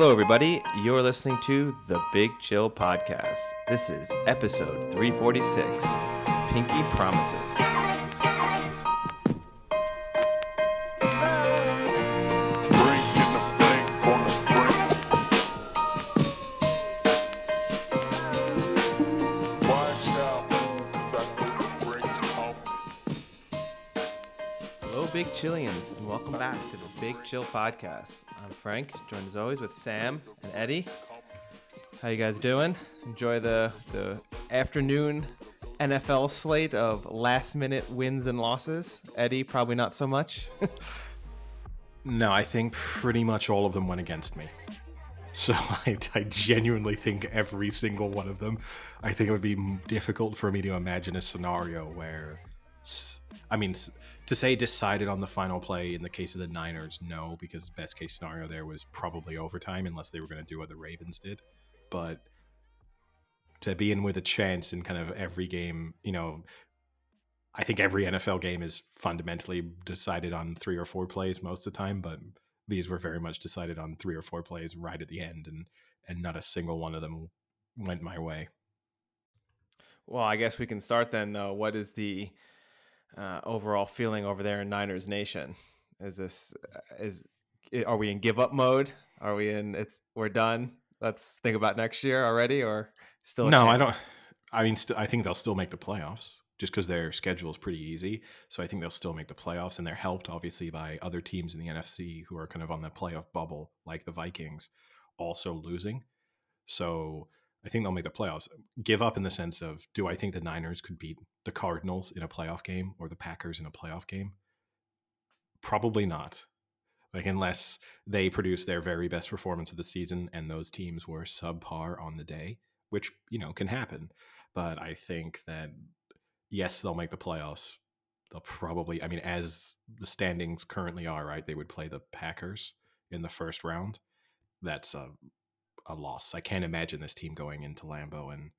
Hello, everybody. You're listening to the Big Chill Podcast. This is episode 346 Pinky Promises. Chillians, and welcome back to the Big Chill Podcast. I'm Frank, joined as always with Sam and Eddie. How you guys doing? Enjoy the the afternoon NFL slate of last minute wins and losses. Eddie, probably not so much. No, I think pretty much all of them went against me. So I, I genuinely think every single one of them. I think it would be difficult for me to imagine a scenario where, I mean, to say decided on the final play in the case of the Niners, no, because best case scenario there was probably overtime, unless they were going to do what the Ravens did. But to be in with a chance in kind of every game, you know, I think every NFL game is fundamentally decided on three or four plays most of the time, but these were very much decided on three or four plays right at the end, and and not a single one of them went my way. well, I guess we can start then, though. What is the uh, overall feeling over there in Niners Nation? Is this uh, is are we in give up mode? Are we in it's we're done? Let's think about next year already, or still? a no, I don't. I mean, st- I think they'll still make the playoffs just because their schedule is pretty easy. So I think they'll still make the playoffs, and they're helped obviously by other teams in the NFC who are kind of on the playoff bubble, like the Vikings, also losing. So I think they'll make the playoffs. Give up in the sense of, do I think the Niners could beat the Cardinals in a playoff game or the Packers in a playoff game? Probably not. Like unless they produce their very best performance of the season and those teams were subpar on the day, which you know can happen. But I think that yes, they'll make the playoffs. They'll probably, I mean, as the standings currently are, right? They would play the Packers in the first round. That's a a loss. I can't imagine this team going into Lambeau and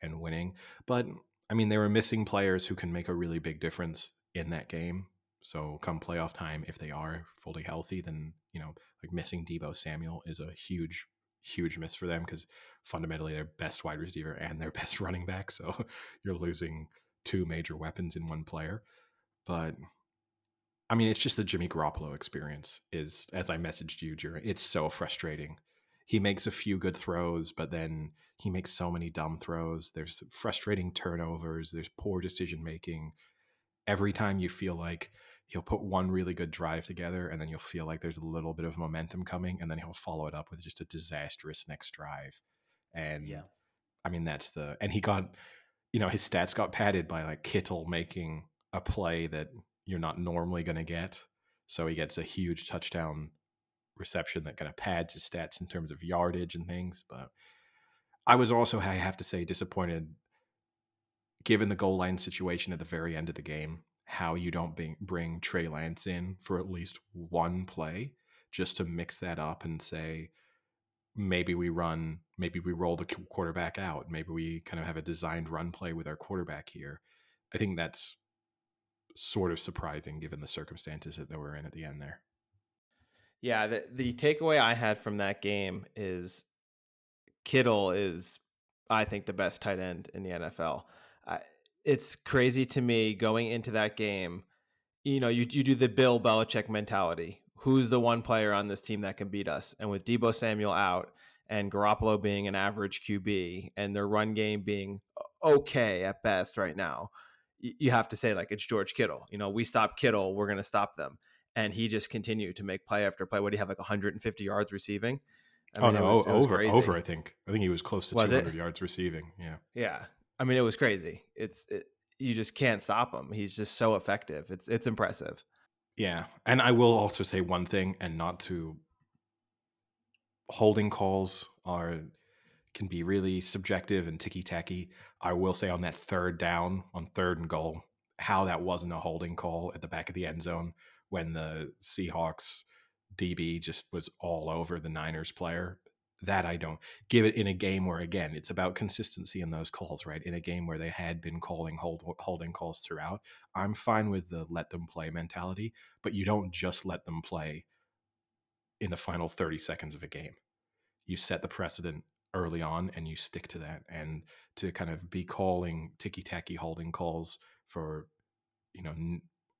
and winning. But I mean, they were missing players who can make a really big difference in that game. So come playoff time, if they are fully healthy, then you know, like missing Deebo Samuel is a huge, huge miss for them because fundamentally their best wide receiver and their best running back. So you're losing two major weapons in one player. But I mean, it's just the Jimmy Garoppolo experience. Is as I messaged you during, it's so frustrating. He makes a few good throws, but then he makes so many dumb throws. There's frustrating turnovers. There's poor decision making. Every time you feel like he'll put one really good drive together, and then you'll feel like there's a little bit of momentum coming, and then he'll follow it up with just a disastrous next drive. And Yeah. I mean, that's the and he got, you know, his stats got padded by like Kittle making a play that you're not normally going to get. So he gets a huge touchdown reception that kind of pads his stats in terms of yardage and things. But I was also, I have to say, disappointed given the goal line situation at the very end of the game, how you don't bring, bring Trey Lance in for at least one play just to mix that up and say, maybe we run, maybe we roll the quarterback out, maybe we kind of have a designed run play with our quarterback here. I think that's sort of surprising given the circumstances that they were in at the end there. Yeah, the the takeaway I had from that game is Kittle is, I think, the best tight end in the NFL. It's crazy to me going into that game. You know, you you do the Bill Belichick mentality. Who's the one player on this team that can beat us? And with Deebo Samuel out and Garoppolo being an average QB and their run game being okay at best right now, you have to say like it's George Kittle. You know, we stop Kittle, we're going to stop them and he just continued to make play after play. What do you have like 150 yards receiving? I oh mean, it no, was- it over, over. I think. I think he was close to Was it? 200 yards receiving. Yeah. Yeah, I mean, it was crazy. It's it, you just can't stop him. He's just so effective. It's it's impressive. Yeah, and I will also say one thing, and not to holding calls are can be really subjective and ticky tacky. I will say on that third down, on third and goal, how that wasn't a holding call at the back of the end zone when the Seahawks DB just was all over the Niners player. That I don't give it in a game where again it's about consistency in those calls, right? In a game where they had been calling hold, holding calls throughout, I'm fine with the let them play mentality, but you don't just let them play in the final 30 seconds of a game. you set the precedent early on and you stick to that and to kind of be calling ticky tacky holding calls for you know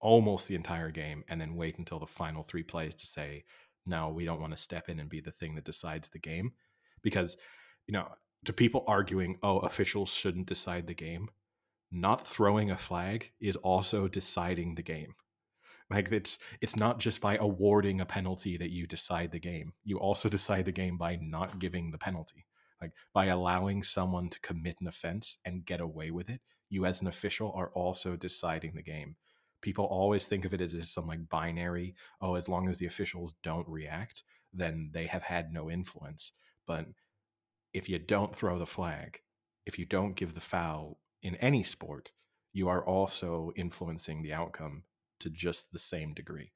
almost the entire game and then wait until the final three plays to say no we don't want to step in and be the thing that decides the game. Because you know to people arguing oh officials shouldn't decide the game not throwing a flag is also deciding the game. Like it's it's not just by awarding a penalty that you decide the game. You also decide the game by not giving the penalty. Like by allowing someone to commit an offense and get away with it you as an official are also deciding the game people always think of it as some like binary oh as long as the officials don't react then they have had no influence but if you don't throw the flag if you don't give the foul in any sport you are also influencing the outcome to just the same degree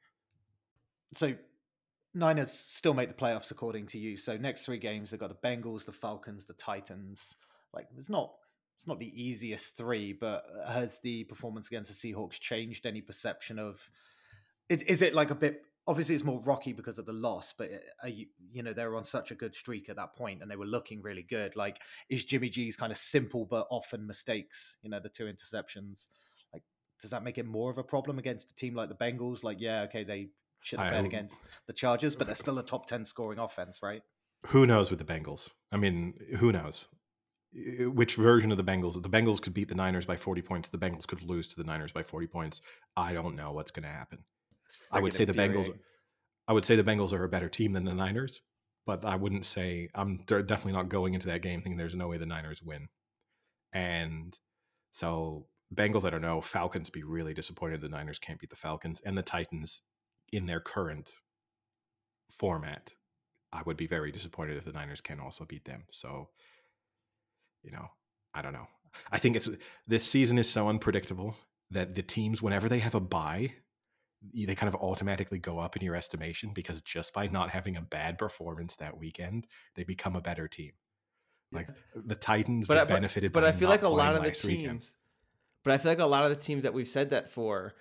So Niners still make the playoffs according to you. So next three games they've got the Bengals, the Falcons, the Titans. Like it's not it's not the easiest three, but has the performance against the Seahawks changed any perception of it, is it like a bit obviously it's more rocky because of the loss, but uh, are you you know they were on such a good streak at that point and they were looking really good. Like is Jimmy G's kind of simple but often mistakes, you know, the two interceptions, like does that make it more of a problem against a team like the Bengals? Like, yeah, okay, they should have been against the Chargers, but they're still a top ten scoring offense, right? who knows with the Bengals? I mean, who knows? Which version of the Bengals? The Bengals could beat the Niners by 40 points. The Bengals could lose to the Niners by 40 points. I don't know what's going to happen. I would say the Bengals. I would say the Bengals are a better team than the Niners, but I wouldn't say I'm definitely not going into that game thinking there's no way the Niners win. And so Bengals, I don't know. Falcons be really disappointed the Niners can't beat the Falcons and the Titans in their current format. I would be very disappointed if the Niners can also beat them. So, you know, I don't know. I think it's this season is so unpredictable that the teams, whenever they have a bye, they kind of automatically go up in your estimation because just by not having a bad performance that weekend, they become a better team. Like the Titans but, but, but, benefited, but by I feel like a lot of the last weekend. teams, but I feel like a lot of the teams that we've said that for,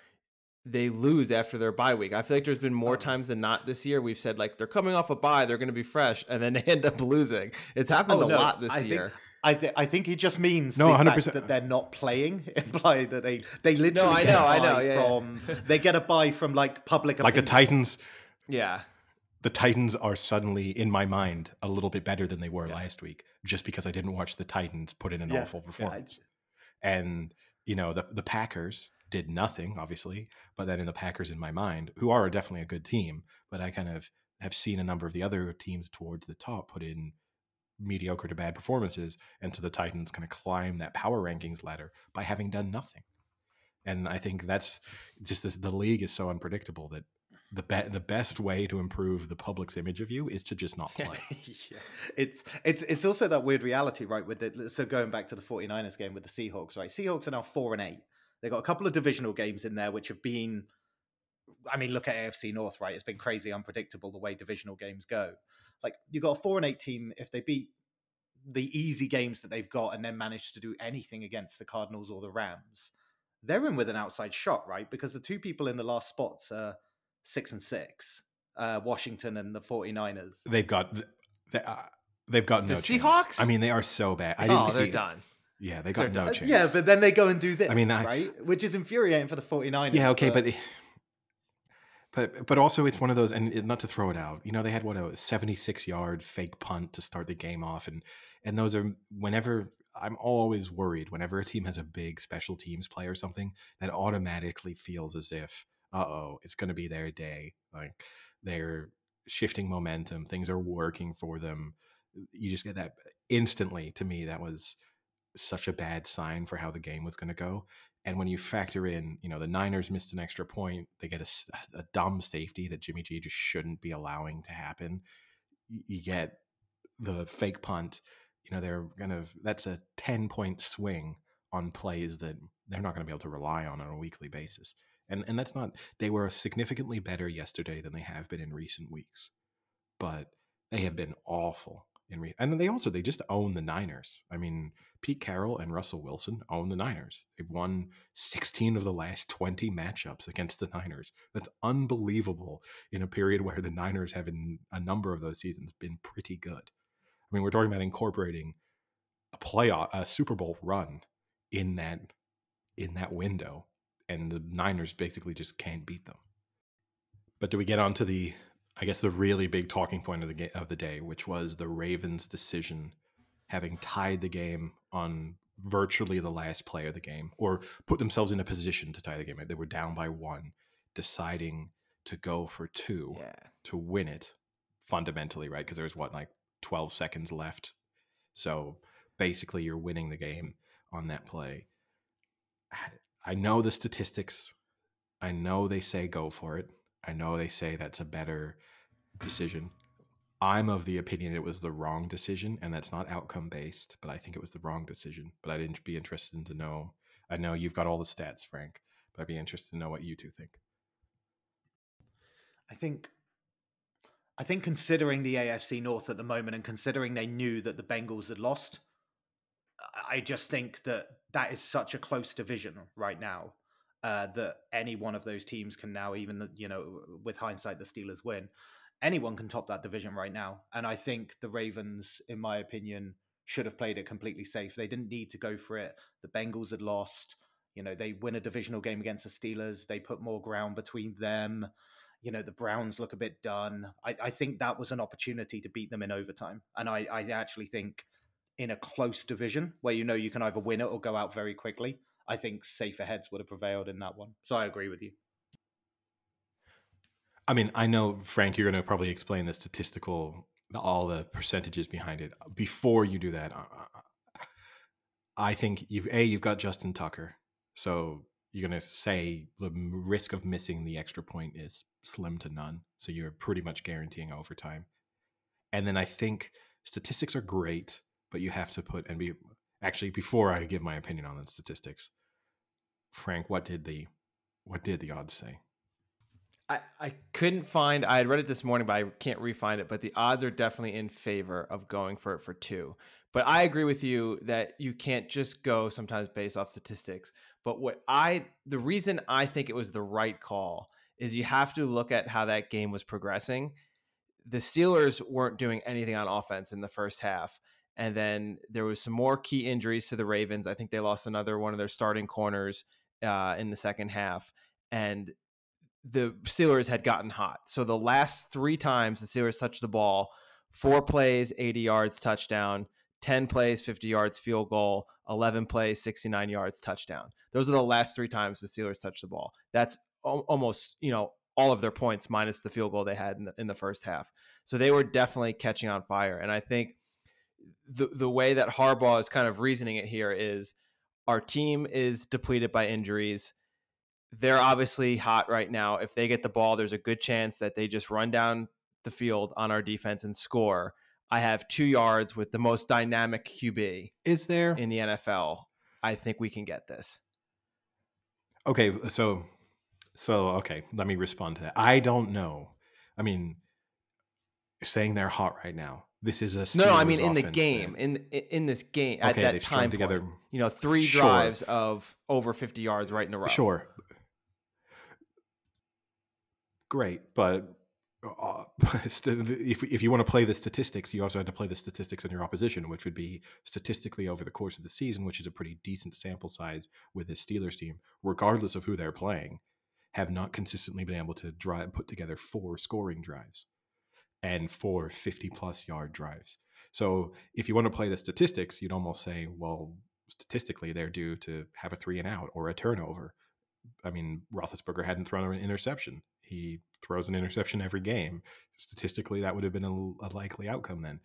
they lose after their bye week. I feel like there's been more Oh. times than not this year. We've said like they're coming off a bye, they're going to be fresh, and then they end up losing. It's happened Oh, a no, lot this I think- year. I, th- I think he just means No, the 100%. that they're not playing imply that they they literally no, I get know, a I know, buy yeah, yeah. from they get a buy from like public Like the. Titans, yeah, the Titans are suddenly in my mind a little bit better than they were Yeah. last week, just because I didn't watch the Titans put in an Yeah, awful yeah, I- performance. And you know the the Packers did nothing, obviously, but then in the Packers in my mind, who are definitely a good team, but I kind of have seen a number of the other teams towards the top put in mediocre to bad performances, and so the Titans kind of climb that power rankings ladder by having done nothing. And I think that's just this, the league is so unpredictable that the be- the best way to improve the public's image of you is to just not play. yeah. It's it's it's also that weird reality, right? With the so going back to the 49ers game with the Seahawks, right? Seahawks are now four and eight. They got a couple of divisional games in there which have been I mean, look at AFC North, right? It's been crazy unpredictable the way divisional games go. Like you got a four and eight team, if they beat the easy games that they've got and then manage to do anything against the Cardinals or the Rams, they're in with an outside shot, right? Because the two people in the last spots are six and six, uh, Washington and the 49ers. They've got they, uh, they've got The no chance. Seahawks? I mean, they are so bad. I Oh, didn't they're see done. Yeah, they got They're no done. chance. Yeah, but then they go and do this, I mean, I- right? Which is infuriating for the 49ers. yeah, okay, but but but but also it's one of those, and not to throw it out. You know, they had what a seventy-six yard fake punt to start the game off, and and those are whenever I'm always worried whenever a team has a big special teams play or something that automatically feels as if uh oh, it's going to be their day. Like they're shifting momentum, things are working for them. You just get that instantly. To me, that was such a bad sign for how the game was going to go. And when you factor in, you know, the Niners missed an extra point, they get a dumb safety that Jimmy G just shouldn't be allowing to happen. You get the fake punt. You know, they're kind of that's a ten point swing on plays that they're not going to be able to rely on on a weekly basis. And and that's not they were significantly better yesterday than they have been in recent weeks, but they have been awful in re- and they also they just own the Niners. I mean, Pete Carroll and Russell Wilson own the Niners. They've won 16 of the last 20 matchups against the Niners. That's unbelievable in a period where the Niners have in a number of those seasons been pretty good. I mean, we're talking about incorporating a playoff, a Super Bowl run in that in that window, and the Niners basically just can't beat them. But do we get on to the, I guess, the really big talking point of the ga- of the day, which was the Ravens' decision, having tied the game on virtually the last play of the game, or put themselves in a position to tie the game. They were down by one, deciding to go for two Yeah. to win it fundamentally, right? Because there's what, like 12 seconds left. So basically, you're winning the game on that play. I know the statistics. I know they say go for it. I know they say that's a better decision. I'm of the opinion it was the wrong decision, and that's not outcome based, but I think it was the wrong decision. But I'd be interested to know. I know you've got all the stats, Frank, but I'd be interested to know what you two think. I think I think considering the AFC North at the moment and considering they knew that the Bengals had lost, I- just think that that is such a close division right now uh, that any one of those teams can now, even you know, with hindsight, the Steelers win. Anyone can top that division right now, and I think the Ravens, in my opinion, should have played it completely safe. They didn't need to go for it. The Bengals had lost. You know, they win a divisional game against the Steelers. They put more ground between them you know the Browns look a bit done. I, I think that was an opportunity to beat them in overtime, and I, I actually think in a close division where you know you can either win it or go out very quickly, I think safer heads would have prevailed in that one. So I agree with you. I mean, I know Frank, you're going to probably explain the statistical, all the percentages behind it. Before you do that, I- think you've a you've got Justin Tucker, so you're going to say the risk of missing the extra point is slim to none. So you're pretty much guaranteeing overtime. And then I think statistics are great, but you have to put and be actually before I give my opinion on the statistics, Frank, what did the what did the odds say? I, I couldn't find I had read it this morning, but I can't re-find it. But the odds are definitely in favor of going for it for two. But I agree with you that you can't just go sometimes based off statistics. But what I the reason I think it was the right call is you have to look at how that game was progressing. The Steelers weren't doing anything on offense in the first half. And then there was some more key injuries to the Ravens. I think they lost another one of their starting corners uh, in the second half. And the Steelers had gotten hot. So the last three times the Steelers touched the ball, four plays, 80 yards, touchdown, 10 plays, 50 yards, field goal, 11 plays, 69 yards, touchdown. Those are the last three times the Steelers touched the ball. That's al- almost, you know, all of their points minus the field goal they had in the, in the first half. So they were definitely catching on fire. And I think the, the way that Harbaugh is kind of reasoning it here is our team is depleted by injuries they're obviously hot right now. If they get the ball, there's a good chance that they just run down the field on our defense and score. I have two yards with the most dynamic QB Is there in the NFL. I think we can get this. Okay, uh, so so okay, let me respond to that. I don't know. I mean, you're saying they're hot right now. This is a No, no, I mean in the game, in in this game at Okay, that time together- together. you know, three Sure. drives of over 50 yards right in a row. Sure. Great, but uh, if if you want to play the statistics, you also had to play the statistics on your opposition, which would be statistically over the course of the season, which is a pretty decent sample size with this Steelers team, regardless of who they're playing, have not consistently been able to drive put together four scoring drives and four 50 plus yard drives. So if you want to play the statistics, you'd almost say, well, statistically, they're due to have a three and out or a turnover. I mean, Roethlisberger hadn't thrown an interception. He throws an interception every game. Statistically, that would have been a, a likely outcome then.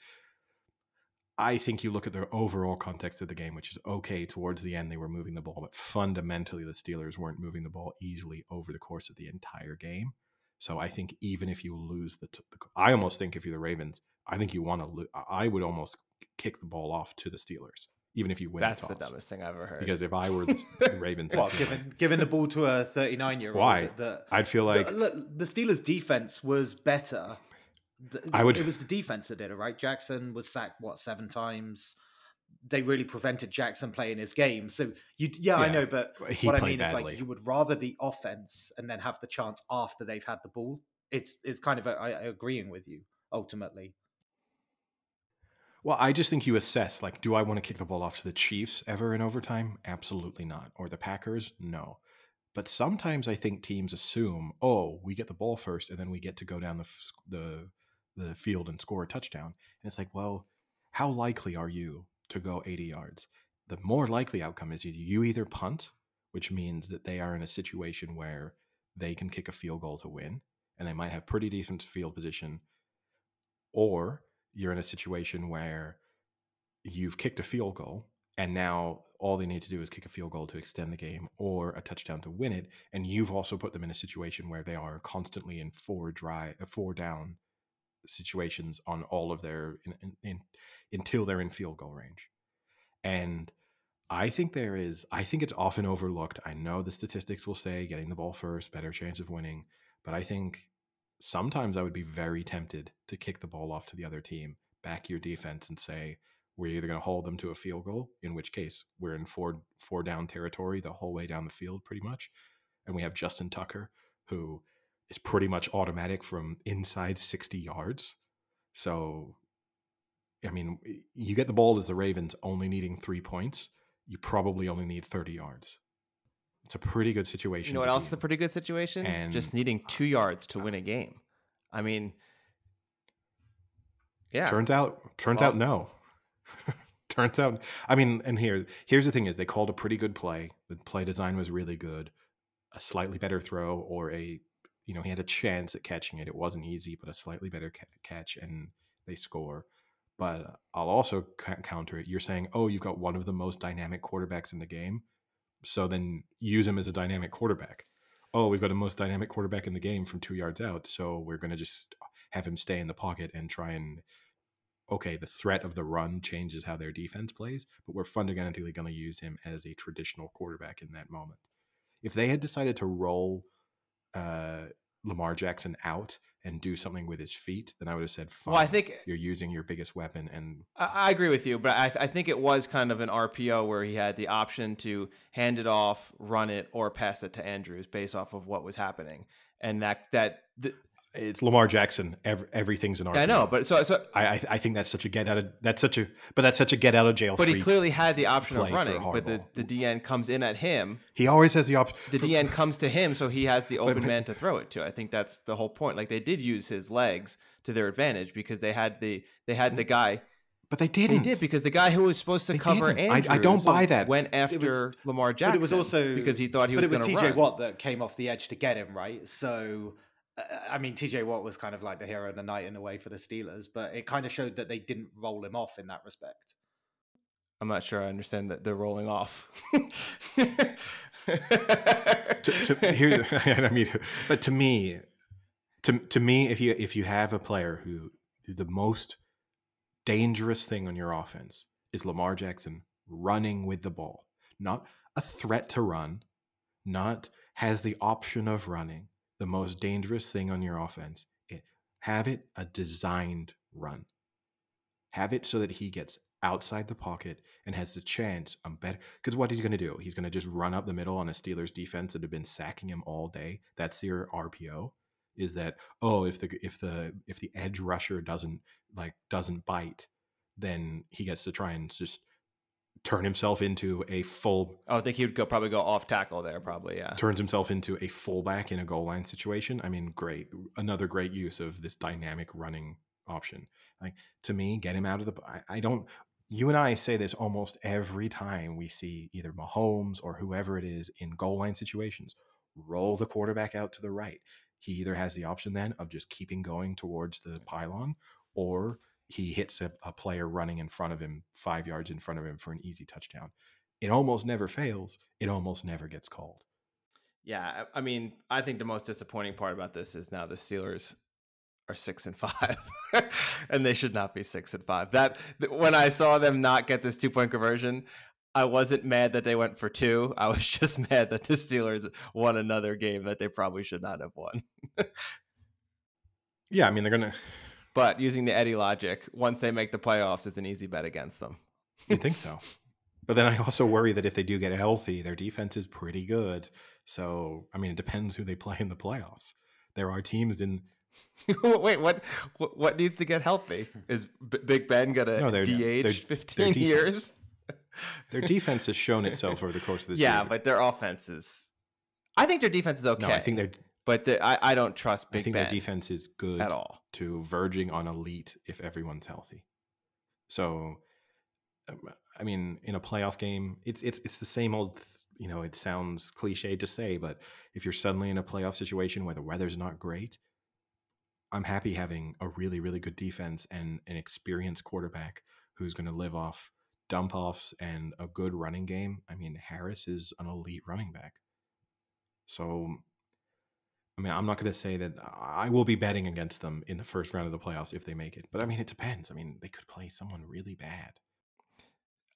I think you look at the overall context of the game, which is okay. Towards the end, they were moving the ball, but fundamentally, the Steelers weren't moving the ball easily over the course of the entire game. So I think even if you lose the, t- the I almost think if you're the Ravens, I think you want to. Lo- I would almost kick the ball off to the Steelers, even if you win. That's the, the dumbest thing I've ever heard. Because if I were the, the Ravens, I'd Well, feel giving giving the ball to a 39 year old. Why? That, I'd feel like the, look, the Steelers' defense was better. Th- I would- It was the defense that did it, right? Jackson was sacked what seven times. They really prevented Jackson playing his game. So you, yeah, I know, but what I mean is like you would rather the offense and then have the chance after they've had the ball. It's it's kind of a, I, I agreeing with you ultimately. Well, I just think you assess like, do I want to kick the ball off to the Chiefs ever in overtime? Absolutely not. Or the Packers? No. But sometimes I think teams assume, oh, we get the ball first, and then we get to go down the f- the the field and score a touchdown. And it's like, well, how likely are you to go 80 yards? The more likely outcome is you either punt, which means that they are in a situation where they can kick a field goal to win, and they might have pretty decent field position, or you're in a situation where you've kicked a field goal and now all they need to do is kick a field goal to extend the game or a touchdown to win it and you've also put them in a situation where they are constantly in four dry uh, four down situations on all of their in, in, in, until they're in field goal range. And i think there is i think it's often overlooked. I know the statistics will say getting the ball first better chance of winning but i think sometimes i would be very tempted to kick the ball off to the other team back your defense and say we're either going to hold them to a field goal, in which case we're in four four down territory the whole way down the field, pretty much, and we have Justin Tucker, who is pretty much automatic from inside sixty yards. So, I mean, you get the ball as the Ravens only needing three points. You probably only need thirty yards. It's a pretty good situation. You know what else is a pretty good situation? And- Just needing two uh, yards to uh, win a game. I mean, yeah. Turns out, turns Well- out, no. turns out, I mean, and here, here's the thing: is they called a pretty good play. The play design was really good. A slightly better throw, or a, you know, he had a chance at catching it. It wasn't easy, but a slightly better ca- catch, and they score. But I'll also ca- counter it. You're saying, oh, you've got one of the most dynamic quarterbacks in the game, so then use him as a dynamic quarterback. Oh, we've got a most dynamic quarterback in the game from two yards out, so we're going to just have him stay in the pocket and try and okay, the threat of the run changes how their defense plays, but we're fundamentally going to use him as a traditional quarterback in that moment. If they had decided to roll uh, Lamar Jackson out and do something with his feet, then I would have said, fine. Well, I think you're using your biggest weapon and I, I agree with you, but I, I think it was kind of an RPO where he had the option to hand it off, run it, or pass it to Andrews based off of what was happening, and that that th- it's Lamar Jackson. Ev- everything's an RPO. I know, but so so. I, I I think that's such a get out of that's such a but that's such a get out of jail. but he clearly had the option of running, but the, the DN comes in at him. he always has the option. The DN comes to him, so he has the open but- man to throw it to. I think that's the whole point. Like they did use his legs to their advantage because they had the they had the guy. but they They didn't. They did because the guy who was supposed to They cover didn't. I- Andrews I don't buy that. went after Lamar Jackson. But it was also because he thought he but was it was TJ run. Watt that came off the edge to get him right. So I mean, TJ Watt was kind of like the hero of the night in a way for the Steelers, but it kind of showed that they didn't roll him off in that respect. I'm not sure I understand that they're rolling off. to, to, here, I mean, but to me, to to me, if you if you have a player who the most dangerous thing on your offense is Lamar Jackson running with the ball, not a threat to run, not has the option of running. The most dangerous thing on your offense, it, have it a designed run. Have it so that he gets outside the pocket and has the chance. Um, I'm better because what he's going to do, he's going to just run up the middle on a Steelers defense that have been sacking him all day. That's your RPO. Is that oh if the if the if the edge rusher doesn't like doesn't bite, then he gets to try and just turn himself into a full oh, I would think he would go probably go off tackle there, probably. Yeah. turns himself into a fullback in a goal line situation. I mean, great, another great use of this dynamic running option. Like to me, get him out of the. I, I don't. You and I say this almost every time we see either Mahomes or whoever it is in goal line situations. Roll the quarterback out to the right. He either has the option then of just keeping going towards the pylon, or he hits a, a player running in front of him, five yards in front of him for an easy touchdown. It almost never fails. It almost never gets called. Yeah, I mean, I think the most disappointing part about this is now the Steelers are six and five, and they should not be six and five. That when I saw them not get this two point conversion, I wasn't mad that they went for two. I was just mad that the Steelers won another game that they probably should not have won. Yeah, I mean they're gonna. But using the Eddie logic, once they make the playoffs, it's an easy bet against them. You think so? But then I also worry that if they do get healthy, their defense is pretty good. So I mean, it depends who they play in the playoffs. There are teams in Wait, what, what? Needs to get healthy? Is B- Big Ben gonna No, DH their fifteen defense. years? Their defense has shown itself over the course of this yeah, year. but their offense is. I think their defense is okay. no, I think their but the, I I don't trust I think Ben their defense is good at all. to verging on elite if everyone's healthy. So, um, I mean, in a playoff game, it's it's it's the same old. You know, it sounds cliche to say, but if you're suddenly in a playoff situation where the weather's not great, I'm happy having a really really good defense and an experienced quarterback who's going to live off dump offs and a good running game. I mean, Harris is an elite running back. So I mean, I'm not going to say that I will be betting against them in the first round of the playoffs if they make it. But I mean, it depends. I mean, they could play someone really bad.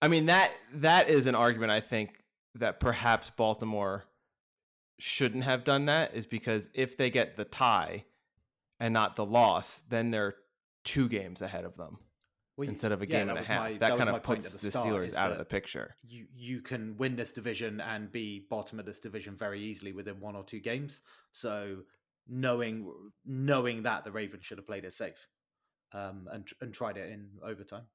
I mean that that is an argument I think that perhaps Baltimore shouldn't have done that is because if they get the tie and not the loss, then they're two games ahead of them Well, instead of a yeah, game that and a half. my- that was kind of puts at the Steelers out of the picture. You you can win this division and be bottom of this division very easily within one or two games. So knowing knowing that the Ravens should have played it safe, um, and and tried it in overtime.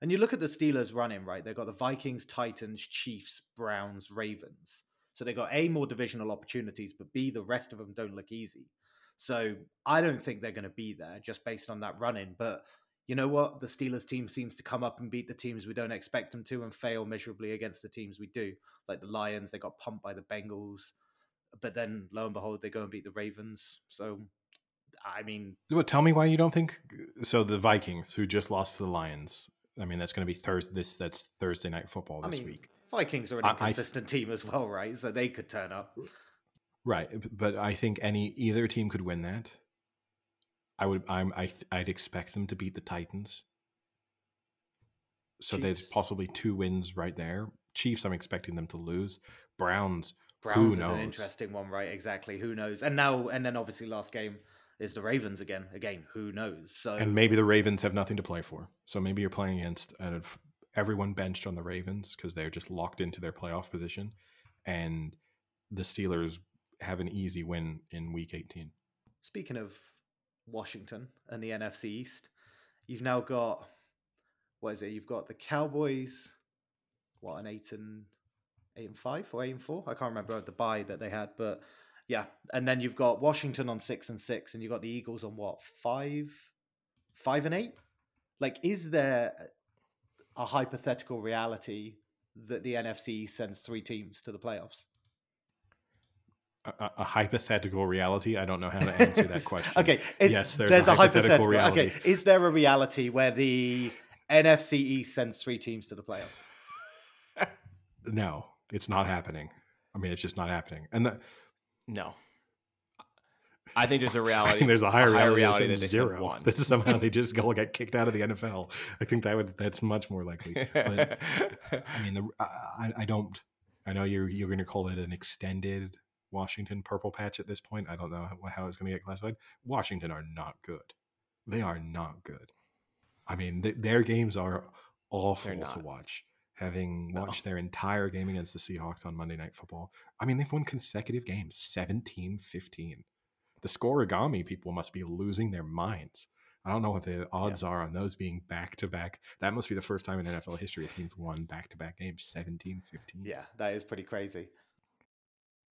And you look at the Steelers running right. They've got the Vikings, Titans, Chiefs, Browns, Ravens. So they got a more divisional opportunities, but b the rest of them don't look easy. So I don't think they're going to be there just based on that running. But you know what? The Steelers team seems to come up and beat the teams we don't expect them to and fail miserably against the teams we do. Like the Lions, they got pumped by the Bengals. But then lo and behold, they go and beat the Ravens. So, I mean, Well, tell me why you don't think so. The Vikings, who just lost to the Lions, I mean, that's going to be Thursday. This that's Thursday night football I this mean, week, Vikings are an I- I inconsistent team as well, right? So they could turn up. right? But I think any either team could win that. I would. I'm. I. th- I'd expect them to beat the Titans. So there's possibly two wins right there. Chiefs, I'm expecting them to lose. Browns, Browns is an interesting one, right? Exactly. Who knows? And now, and then obviously last game is the Ravens again. Again, who knows? So and maybe the Ravens have nothing to play for. So maybe you're playing against of everyone benched on the Ravens because they're just locked into their playoff position, and the Steelers have an easy win in Week 18. Speaking of Washington and the NFC East, you've now got what is it? You've got the Cowboys, what an eight and eight and five or eight and four? I can't remember the bye that they had, but yeah. And then you've got Washington on six and six, and you've got the Eagles on what five, five and eight. Like, is there a hypothetical reality that the NFC sends three teams to the playoffs? A, a- a hypothetical reality. I don't know how to answer that question. okay, is, yes, there's, a, hypothetical, reality. Okay, is there a reality where the NFC East sends three teams to the playoffs? No, it's not happening. I mean, it's just not happening. And the, No. I think there's a I reality. think there's a higher, reality, reality that that they sends send zero. one. That somehow they just go get kicked out of the NFL. I think that would that's much more likely. But I mean, the, I, I don't. I know you're you're going to call it an extended Washington purple patch at this point. I don't know how, how it's going to get classified. Washington are not good. They are not good. I mean, th- their games are awful to watch. Having No. watched their entire game against the Seahawks on Monday Night Football, I mean, they've won consecutive games 17 15. The Scorigami people must be losing their minds. I don't know what the odds are on those being back to back. That must be the first time in NFL history a team's won back to back games 17 15. Yeah, that is pretty crazy.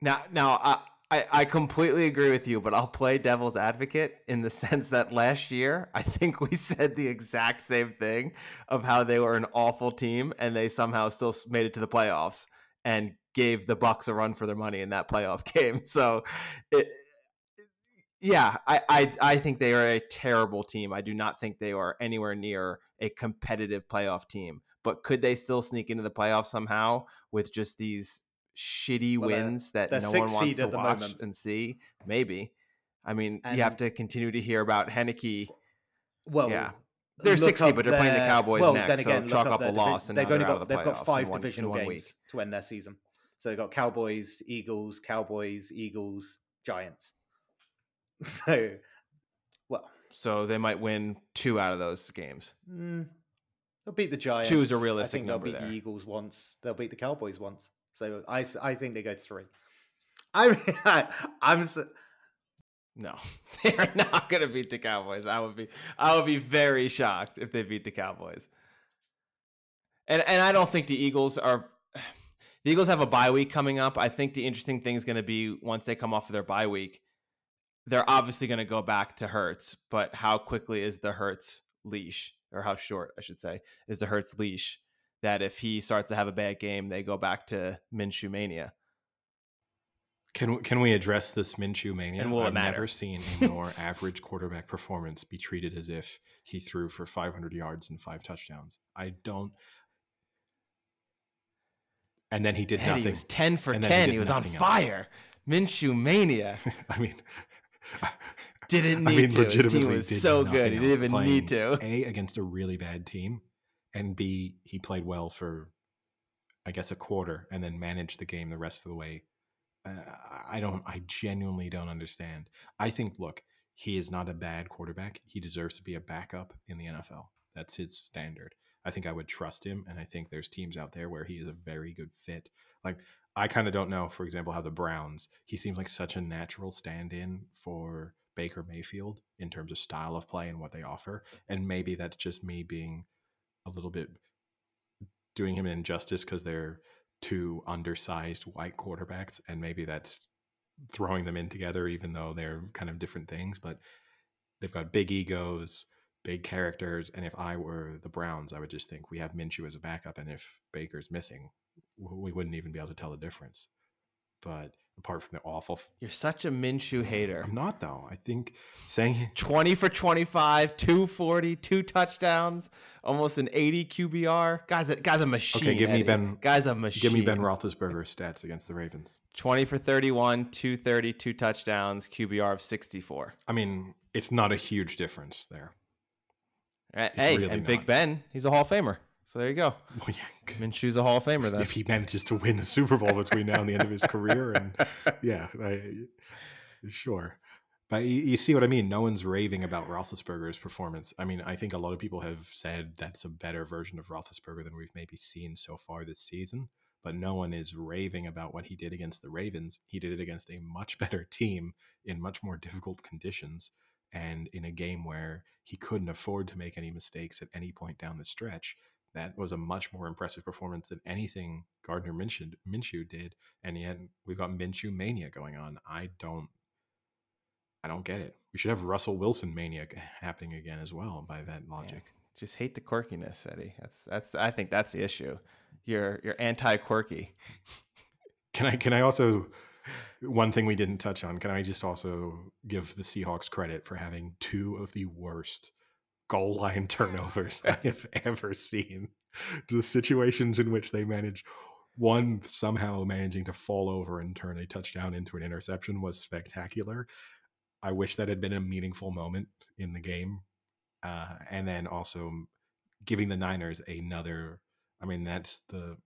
Now, now I, I I completely agree with you, but I'll play devil's advocate in the sense that last year I think we said the exact same thing of how they were an awful team and they somehow still made it to the playoffs and gave the Bucs a run for their money in that playoff game. So, it, yeah, I, I I think they are a terrible team. I do not think they are anywhere near a competitive playoff team. But could they still sneak into the playoffs somehow with just these shitty Well, wins that no one wants to watch moment. and see? Maybe. I mean, you have to continue to hear about Heinicke. Well, Yeah. They're look 60, but they're playing the Cowboys well, next, Then so again, look chalk up a their divi- loss and they've only got the they've got five one- divisional one games week. to end their season. So they've got Cowboys, Eagles, Cowboys, Eagles, Giants. So, well, So they might win two out of those games. mm, they'll beat the Giants. Two is a realistic think they'll number beat there. the Eagles once. They'll beat the Cowboys once. So I, I think they go three. I mean, I, I'm s- No, they're not going to beat the Cowboys. I would be I would be very shocked if they beat the Cowboys. And and I don't think the Eagles are the Eagles have a bye week coming up. I think the interesting thing is going to be once they come off of their bye week, they're obviously going to go back to Hurts, but how quickly is the Hurts leash or how short, I should say, is the Hurts leash that if he starts to have a bad game, they go back to Minshew mania. Can can we address this Minshew mania? And will I've matter? never seen a more average quarterback performance be treated as if he threw for 500 yards and five touchdowns. I don't. And then he did And nothing. he was 10 for And then he 10. He, was on else. fire. Minshew mania. I mean, Didn't I need mean, to. His team was so good. He didn't even need to. A against a really bad team, and B he played well for, I guess, a quarter, and then managed the game the rest of the way. Uh, I don't. I genuinely don't understand. I think. Look, he is not a bad quarterback. He deserves to be a backup in the NFL. That's his standard. I think I would trust him, and I think there's teams out there where he is a very good fit. Like I kind of don't know, for example, how the Browns. He seems like such a natural stand-in for Baker Mayfield in terms of style of play and what they offer, and maybe that's just me being a little bit doing him an injustice because they're two undersized white quarterbacks, and maybe that's throwing them in together, even though they're kind of different things. But they've got big egos, big characters, and if I were the Browns, I would just think we have Minshew as a backup, and if Baker's missing, we wouldn't even be able to tell the difference. But apart from the awful, f- You're such a Minshew hater. I'm not though. I think saying 20 for 25, 240, two touchdowns, almost an 80 QBR. Guy's a, guy's a machine. Okay, give me Ben- Guy's a machine. give me Ben Roethlisberger's stats against the Ravens. 20 for 31, 230, two touchdowns, QBR of 64. I mean, it's not a huge difference there. Uh, Hey, really and Big. Ben, he's a Hall of Famer. So there you go. Well, yeah, Minshew's a Hall of Famer then. if he manages to win a Super Bowl between now and the end of his career, and yeah, I, sure. But you, you see what I mean? No one's raving about Roethlisberger's performance. I mean, I think a lot of people have said that's a better version of Roethlisberger than we've maybe seen so far this season. But no one is raving about what he did against the Ravens. He did it against a much better team in much more difficult conditions and in a game where he couldn't afford to make any mistakes at any point down the stretch. That was a much more impressive performance than anything Gardner Minshew, Minshew did, and yet we've got Minshew mania going on. I don't, I don't get it. We should have Russell Wilson mania happening again as well. By that logic, Just hate the quirkiness, Eddie. That's that's I think that's the issue. You're you're anti-quirky. can I can I also one thing we didn't touch on? Can I just also give the Seahawks credit for having two of the worst goal line turnovers I have ever seen? The situations in which they managed one somehow managing to fall over and turn a touchdown into an interception was spectacular. I wish that had been a meaningful moment in the game. Uh, and then also giving the Niners another. I mean, that's the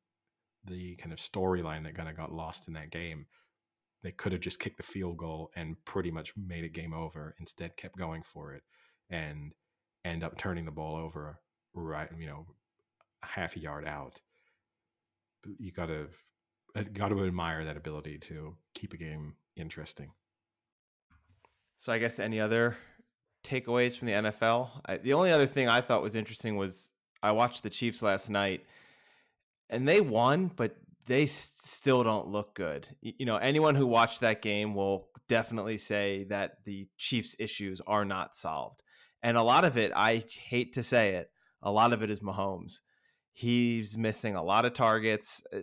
the kind of storyline that kind of got lost in that game. They could have just kicked the field goal and pretty much made it game over. Instead, kept going for it and end up turning the ball over right, you know, half a yard out. You got to uh, got to admire that ability to keep a game interesting. So I guess any other takeaways from the NFL? I, the only other thing I thought was interesting was I watched the Chiefs last night, and they won, but they still don't look good. You know, anyone who watched that game will definitely say that the Chiefs' issues are not solved, and a lot of it, I hate to say it, a lot of it is Mahomes. He's missing a lot of targets. Uh,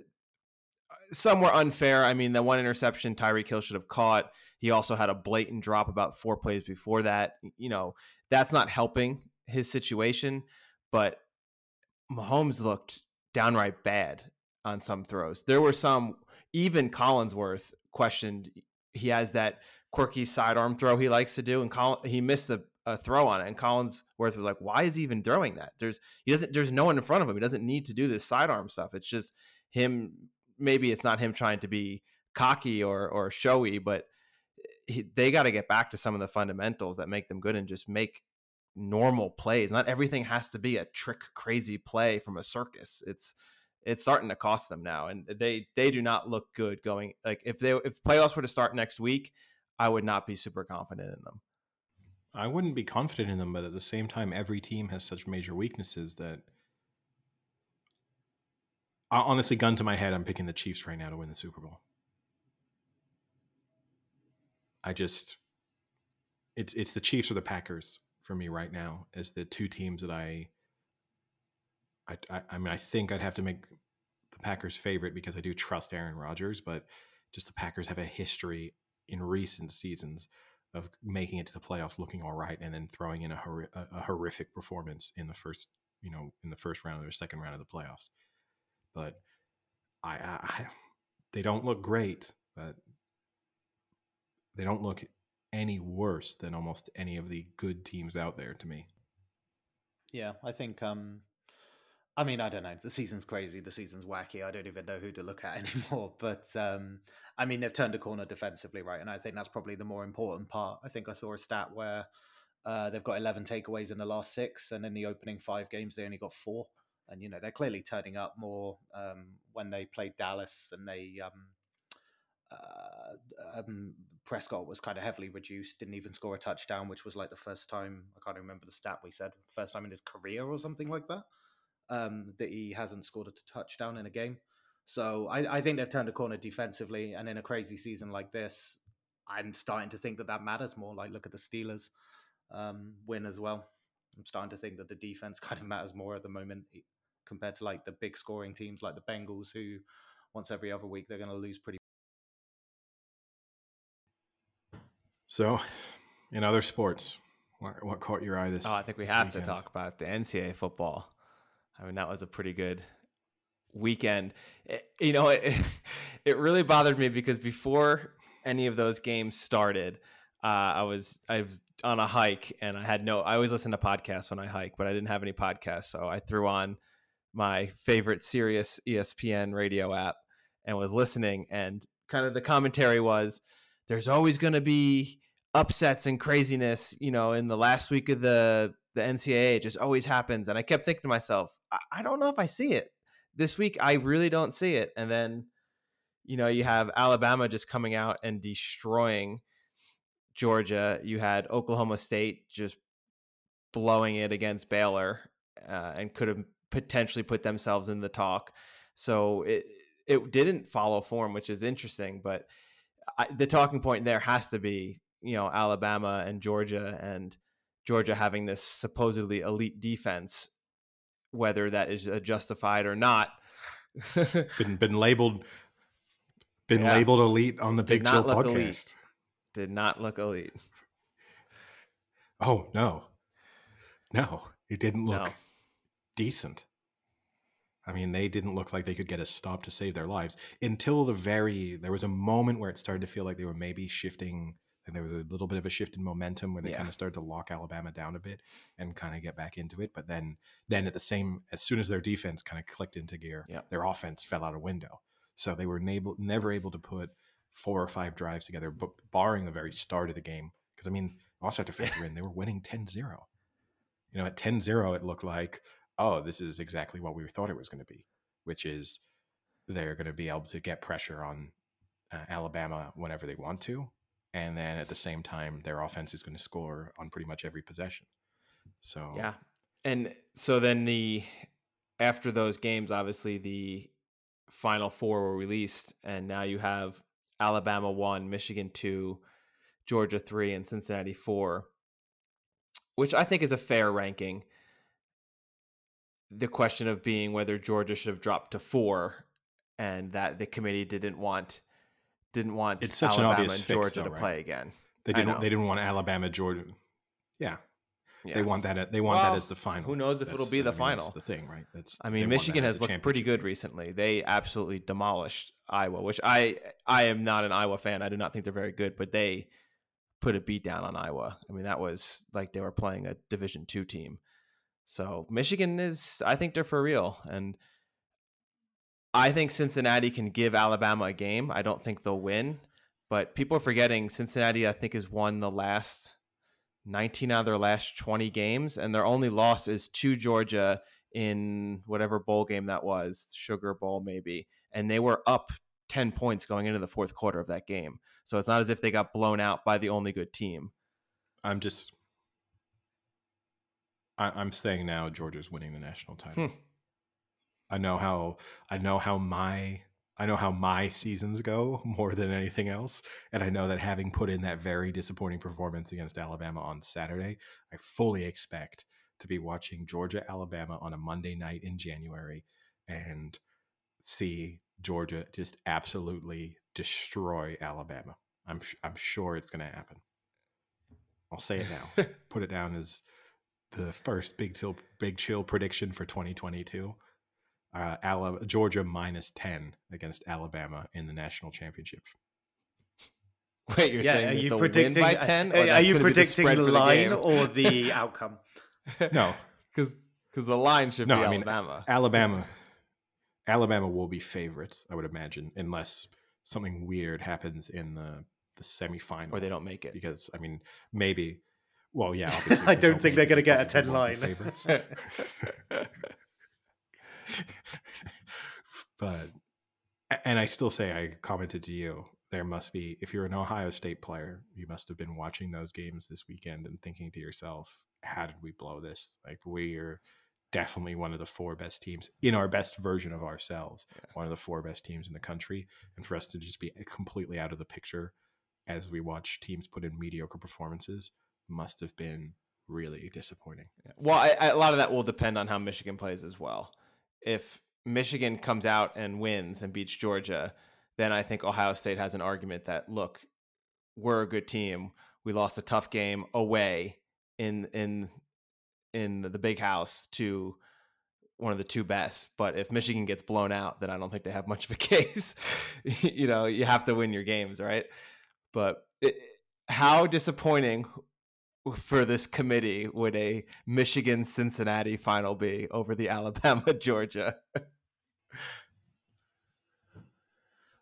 Some were unfair. I mean, the one interception Tyreek Hill should have caught. He also had a blatant drop about four plays before that. You know, that's not helping his situation, but Mahomes looked downright bad on some throws. There were some, even Collinsworth questioned. He has that quirky sidearm throw he likes to do, and he missed a, a throw on it. And Collinsworth was like, "Why is he even throwing that? There's he doesn't. There's no one in front of him. He doesn't need to do this sidearm stuff. It's just him. Maybe it's not him trying to be cocky or or showy, but eh, he, they got to get back to some of the fundamentals that make them good and just make normal plays. Not everything has to be a trick crazy play from a circus. It's it's starting to cost them now and they they do not look good going like if they if playoffs were to start next week, I would not be super confident in them. I wouldn't be confident in them, but at the same time, every team has such major weaknesses that. I honestly, gun to my head, I'm picking the Chiefs right now to win the Super Bowl. I just, it's it's the Chiefs or the Packers for me right now as the two teams that I. I, I, I mean, I think I'd have to make the Packers favorite because I do trust Aaron Rodgers, but just the Packers have a history in recent seasons of making it to the playoffs looking all right and then throwing in a, hor- a, horrific performance in the first you know in the first round or second round of the playoffs but I, I, I they don't look great but they don't look any worse than almost any of the good teams out there to me Yeah, I think. um I mean, I don't know. The season's crazy. The season's wacky. I don't even know who to look at anymore. But um I mean, they've turned a corner defensively, right? And I think that's probably the more important part. I think I saw a stat where uh, they've got 11 takeaways in the last six, and in the opening five games, they only got four. And you know they're clearly turning up more um, when they played Dallas, and they um, uh, um, Prescott was kind of heavily reduced, didn't even score a touchdown, which was like the first time I can't remember the stat we said, first time in his career or something like that, um, that he hasn't scored a touchdown in a game. So I, I think they've turned a corner defensively, and in a crazy season like this, I'm starting to think that that matters more. Like look at the Steelers um, win as well. I'm starting to think that the defense kind of matters more at the moment compared to like the big scoring teams like the Bengals, who once every other week they're going to lose pretty. so in other sports what, what caught your eye this Oh, I think we this have weekend? to talk about the NCAA football. I mean, that was a pretty good weekend. It- you know, it it really bothered me because before any of those games started, uh, I was I was on a hike and I had no. I always listen to podcasts when I hike, but I didn't have any podcasts, so I threw on my favorite Sirius E ESPN radio app and was listening. And kind of the commentary was, "There's always going to be upsets and craziness, you know, in the last week of the the NCAA. Just always happens." And I kept thinking to myself, I, I don't know if I see it this week. I really don't see it. And then, you know, you have Alabama just coming out and destroying Georgia. You had Oklahoma State just blowing it against Baylor uh, and could have potentially put themselves in the talk. So it it didn't follow form, which is interesting. But I, the talking point there has to be, you know, Alabama and Georgia, and Georgia having this supposedly elite defense, whether that is uh, justified or not. been been labeled been Yeah. labeled elite on the Big Chill podcast. elite. Did not look elite. Oh no, no, it didn't look No. decent. I mean, they didn't look like they could get a stop to save their lives until the very. There was a moment where it started to feel like they were maybe shifting, and there was a little bit of a shift in momentum where they Yeah. kind of started to lock Alabama down a bit and kind of get back into it. But then, then at the same, as soon as their defense kind of clicked into gear, Yep. their offense fell out a window. So they were able, never able to put four or five drives together, but barring the very start of the game. Because I mean, also have to factor in they were winning 10-0. You know, at 10-0, it looked like, oh, this is exactly what we thought it was going to be, which is they're going to be able to get pressure on uh, Alabama whenever they want to, and then at the same time, their offense is going to score on pretty much every possession. So Yeah. And so then the after those games, obviously the final four were released, and now you have Alabama one, Michigan two, Georgia three, and Cincinnati four, which I think is a fair ranking. The question of being whether Georgia should have dropped to four, and that the committee didn't want didn't want It's such an obvious and fix, Georgia though, to right? play again. they didn't. They didn't want Alabama, Georgia. Yeah, Yeah. they want that. They want Well, that as the final. who knows if it'll be the I mean, that's final. the thing, right? That's. I mean, Michigan has looked pretty good recently. They absolutely demolished Iowa, which I I am not an Iowa fan. I do not think they're very good, but they put a beat down on Iowa. I mean, that was like they were playing a Division two team. So Michigan is, I think they're for real, and I think Cincinnati can give Alabama a game. I don't think they'll win, but people are forgetting Cincinnati. I think has won the last 19 out of their last 20 games, and their only loss is to Georgia in whatever bowl game that was, Sugar Bowl maybe, and they were up 10 points going into the fourth quarter of that game. So it's not as if they got blown out by the only good team. I'm just. I, I'm saying now Georgia's winning the national title. Hmm. I know how I know how my I know how my seasons go more than anything else, and I know that having put in that very disappointing performance against Alabama on Saturday, I fully expect to be watching Georgia Alabama on a Monday night in January and see Georgia just absolutely destroy Alabama. I'm sh- I'm sure it's going to happen. I'll say it now. Put it down as the first big chill big chill prediction for 2022. Uh, Ala- Georgia minus 10 against Alabama in the national championship. Wait, you're yeah, saying are that you they'll predicting? win by 10? uh, are you predicting the line or the outcome? No, Because the line should No, be I mean, Alabama. Alabama Alabama will be favorites, I would imagine, unless something weird happens in the the semifinal or they don't make it. because I mean maybe well yeah obviously I don't think they're gonna get a 10 line. favorites. but and I still say I commented to you there must be if you're an Ohio State player you must have been watching those games this weekend and thinking to yourself how did we blow this? Like we are definitely one of the four best teams in our best version of ourselves one of the four best teams in the country. And for us to just be completely out of the picture as we watch teams put in mediocre performances must have been really disappointing. Well, I, I, a lot of that will depend on how Michigan plays as well. If Michigan comes out and wins and beats Georgia, then I think Ohio State has an argument that look, we're a good team. We lost a tough game away in in in the big house to one of the two best. But if Michigan gets blown out, then I don't think they have much of a case. you know, you have to win your games, right? But it, how disappointing for this committee would a Michigan Cincinnati final be over the Alabama Georgia?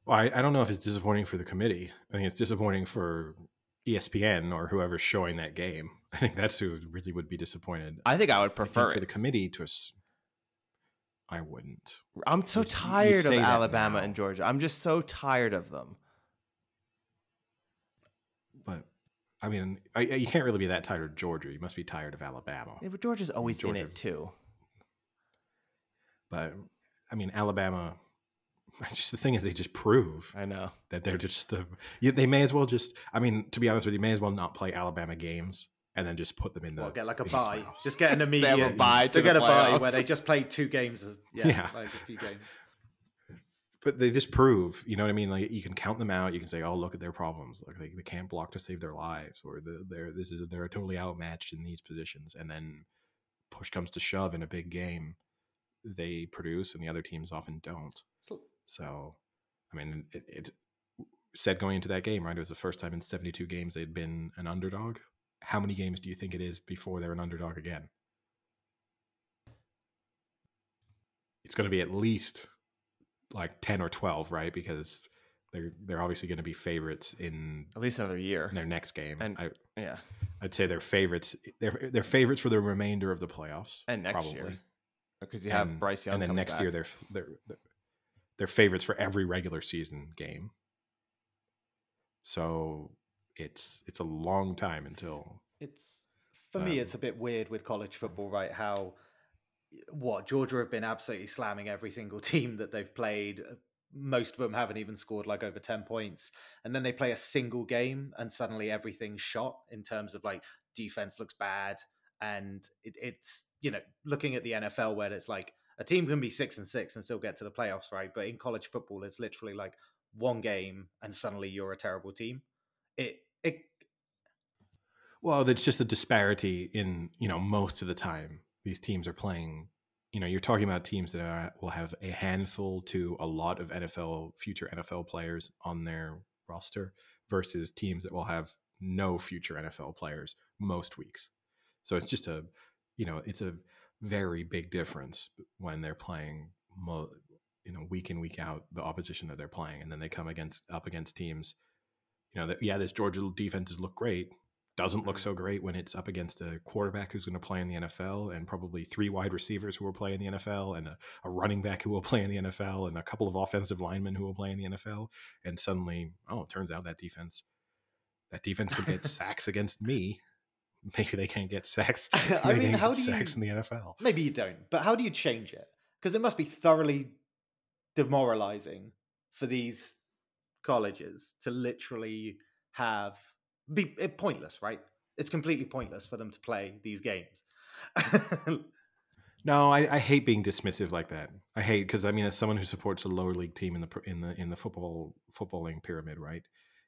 Well, I, I don't know if it's disappointing for the committee. I think it's disappointing for ESPN or whoever's showing that game. I think that's who really would be disappointed. I think I would I prefer for the committee to. I wouldn't. I'm so you- you tired of Alabama and Georgia. I'm just so tired of them. But I mean, I, I- you can't really be that tired of Georgia. You must be tired of Alabama. Yeah, but Georgia's always in Georgia- it too. But I mean, Alabama. Just the thing is, they just prove I know. that they're just the. Yeah, they may as well just. I mean, to be honest with you, may as well not play Alabama games and then just put them in the. Well, get like a in the bye. Just get an have a immediate bye to To get a bye where they just played two games. As, yeah, Yeah. like a few games. But they just prove, you know what I mean? Like you can count them out. You can say, "Oh, look at their problems. Like they, they can't block to save their lives, or the, they're this is they're totally outmatched in these positions." And then push comes to shove in a big game, they produce, and the other teams often don't. So- I mean, it, it's said going into that game, right? It was the first time in 72 games they'd been an underdog. How many games do you think it is before they're an underdog again? It's going to be at least like 10 or 12, right? Because they're they're obviously going to be favorites in At least another year. their next game. And- I, Yeah. I'd say they're favorites. They're they're favorites for the remainder of the playoffs And next probably. year. Because you have And- Bryce Young. and then coming next year back. they're, f- they're they're they're favorites for every regular season game. So it's it's a long time until It's for me, Um, it's a bit weird with college football, right? How what Georgia have been absolutely slamming every single team that they've played. Uh, Most of them haven't even scored like over ten points, and then they play a single game, and suddenly everything's shot in terms of like defense looks bad, and it, it's you know looking at the NFL where it's like a team can be six and six and still get to the playoffs, right? But in college football, it's literally like one game, and suddenly you're a terrible team. It it well, it's just a disparity in you know most of the time these teams are playing. You know, you're talking about teams that are, will have a handful to a lot of NFL future NFL players on their roster versus teams that will have no future NFL players most weeks. So it's just a, you know, it's a very big difference when they're playing, mo- you know, week in week out the opposition that they're playing, and then they come against up against teams. You know, that yeah, this Georgia defenses look great, doesn't look Mhm. so great when it's up against a quarterback who's going to play in the NFL and probably three wide receivers who will play in the NFL and a, a running back who will play in the NFL and a couple of offensive linemen who will play in the NFL. And suddenly, oh, it turns out that defense, that defense can get sacks against me. Maybe they can't get sacks. I mean, how get do sacks you- in the NFL? Maybe you don't, but how do you change it? Because it must be thoroughly demoralizing for these colleges to literally have be it, pointless, right? It's completely pointless for them to play these games. No, I, I hate being dismissive like that. I hate because I mean, as someone who supports a lower league team in the in the in the football footballing pyramid, right?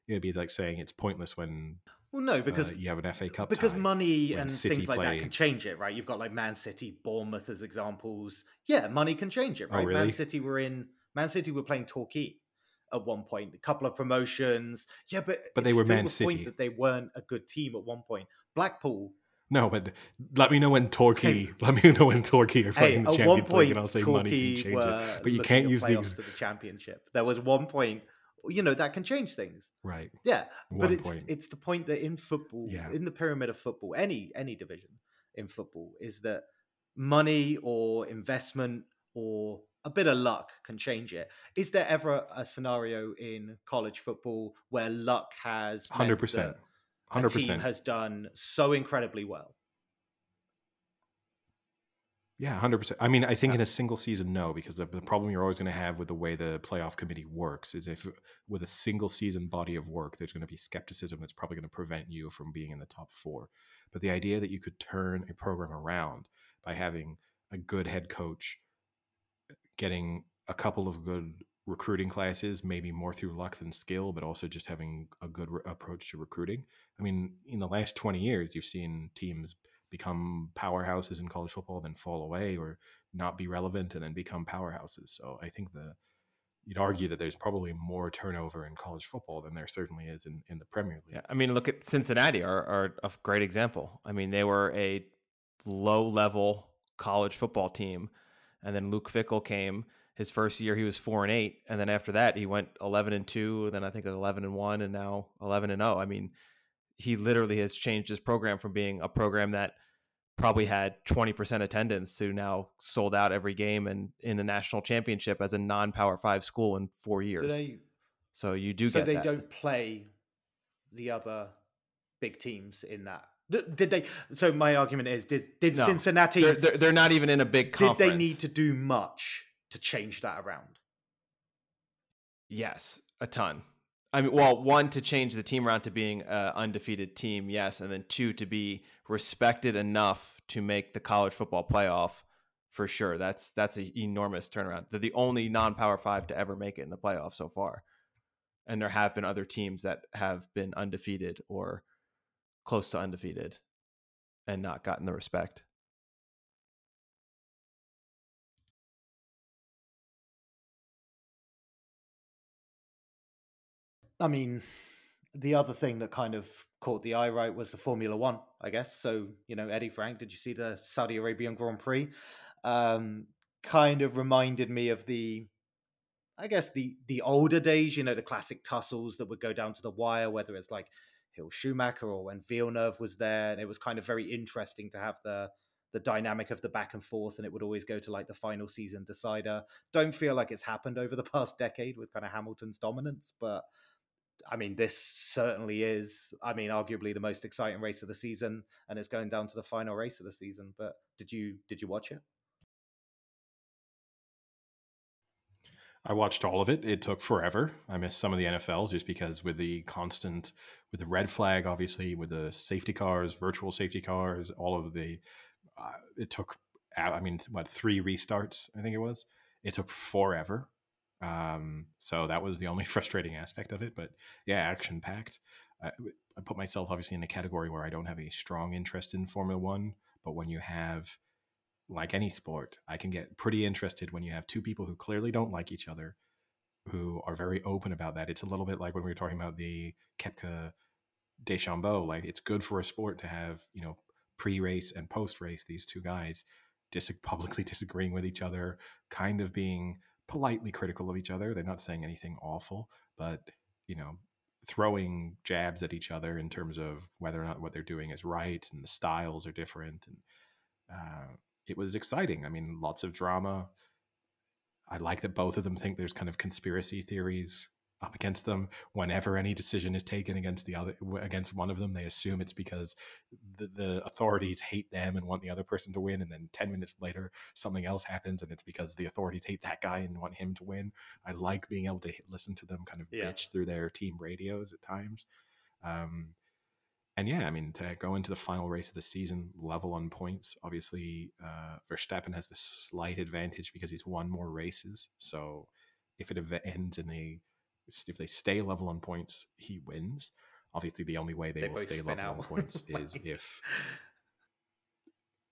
It'd be like saying it's pointless when well, no, because because you have an FA Cup because money and City things like that can change it, right? You've got like Man City, Bournemouth as examples. Yeah, money can change it, Oh, right? Man really? City were in Man City were playing Torquay at one point, a couple of promotions. Yeah, but But they were Man the point City. that they weren't a good team at one point. Blackpool, No, but let me know when Torquay. let me know when Torquay are hey, the one Champions League, and I'll say money Torquay can change it. But you can't use ex- to the championship. There was one point, you know, that can change things. right. Yeah, but it's point. it's the point that in football, Yeah. in the pyramid of football, any any division in football, is that money or investment or a bit of luck can change it. Is there ever a scenario in college football where luck has Hundred percent. hundred percent has done so incredibly well? Yeah, hundred percent. I mean, I think in a single season, no, because the, the problem you're always going to have with the way the playoff committee works is if with a single season body of work, there's going to be skepticism that's probably going to prevent you from being in the top four. But the idea that you could turn a program around by having a good head coach, getting a couple of good recruiting classes, maybe more through luck than skill, but also just having a good re- approach to recruiting. I mean, in the last 20 years, you've seen teams become powerhouses in college football, then fall away or not be relevant and then become powerhouses. So I think the you'd argue that there's probably more turnover in college football than there certainly is in, in the Premier League. Yeah, I mean, look at Cincinnati are, are a great example. I mean, they were a low level college football team, and then Luke Fickell came. His first year, he was four and eight, and then after that, he went eleven and two. Then I think it was eleven and one, and now eleven and zero. I mean, he literally has changed his program from being a program that probably had 20% attendance to now sold out every game and in the national championship as a non-power five school in four years. Do they? so you do so they that. don't play the other big teams in that. Did they? So my argument is: Did, did No, Cincinnati? They're, they're, they're not even in a big did they need to do much to change that around? Yes, a ton. I mean, well, one to change the team around to being an undefeated team, yes, and then two to be respected enough to make the college football playoff for sure. That's that's an enormous turnaround. They're the only non-power five to ever make it in the playoff so far, and there have been other teams that have been undefeated or close to undefeated and not gotten the respect. I mean, the other thing that kind of caught the eye right was the Formula One, I guess. So, you know, Eddie Frank, did you see the Saudi Arabian Grand Prix? Um, kind of reminded me of the, I guess the the older days. You know, the classic tussles that would go down to the wire, whether it's like Hill Schumacher or when Villeneuve was there, and it was kind of very interesting to have the the dynamic of the back and forth, and it would always go to like the final season decider. Don't feel like it's happened over the past decade with kind of Hamilton's dominance, but I mean, this certainly is. I mean, arguably the most exciting race of the season, and it's going down to the final race of the season. But did you did you watch it? I watched all of it. It took forever. I missed some of the NFL just because with the constant, with the red flag, obviously, with the safety cars, virtual safety cars, all of the, uh, it took, uh, I mean, what, three restarts, I think it was. It took forever. Um, so that was the only frustrating aspect of it. But yeah, action packed. I, I put myself obviously in a category where I don't have a strong interest in Formula One. But when you have like any sport, I can get pretty interested when you have two people who clearly don't like each other, who are very open about that. It's a little bit like when we were talking about the Koepka DeChambeau. Like it's good for a sport to have, you know, pre-race and post-race these two guys dis- publicly disagreeing with each other, kind of being politely critical of each other. They're not saying anything awful, but you know, throwing jabs at each other in terms of whether or not what they're doing is right and the styles are different and uh, it was exciting. I mean lots of drama. I like that both of them think there's kind of conspiracy theories up against them. Whenever any decision is taken against the other against one of them they assume it's because the, the authorities hate them and want the other person to win and then 10 minutes later something else happens and it's because the authorities hate that guy and want him to win. I like being able to listen to them kind of Yeah. bitch through their team radios at times. Um, and yeah, I mean, to go into the final race of the season level on points, obviously uh, Verstappen has the slight advantage because he's won more races. So if it ends in a, if they stay level on points, he wins. Obviously, the only way they, They will stay level on out. points is if,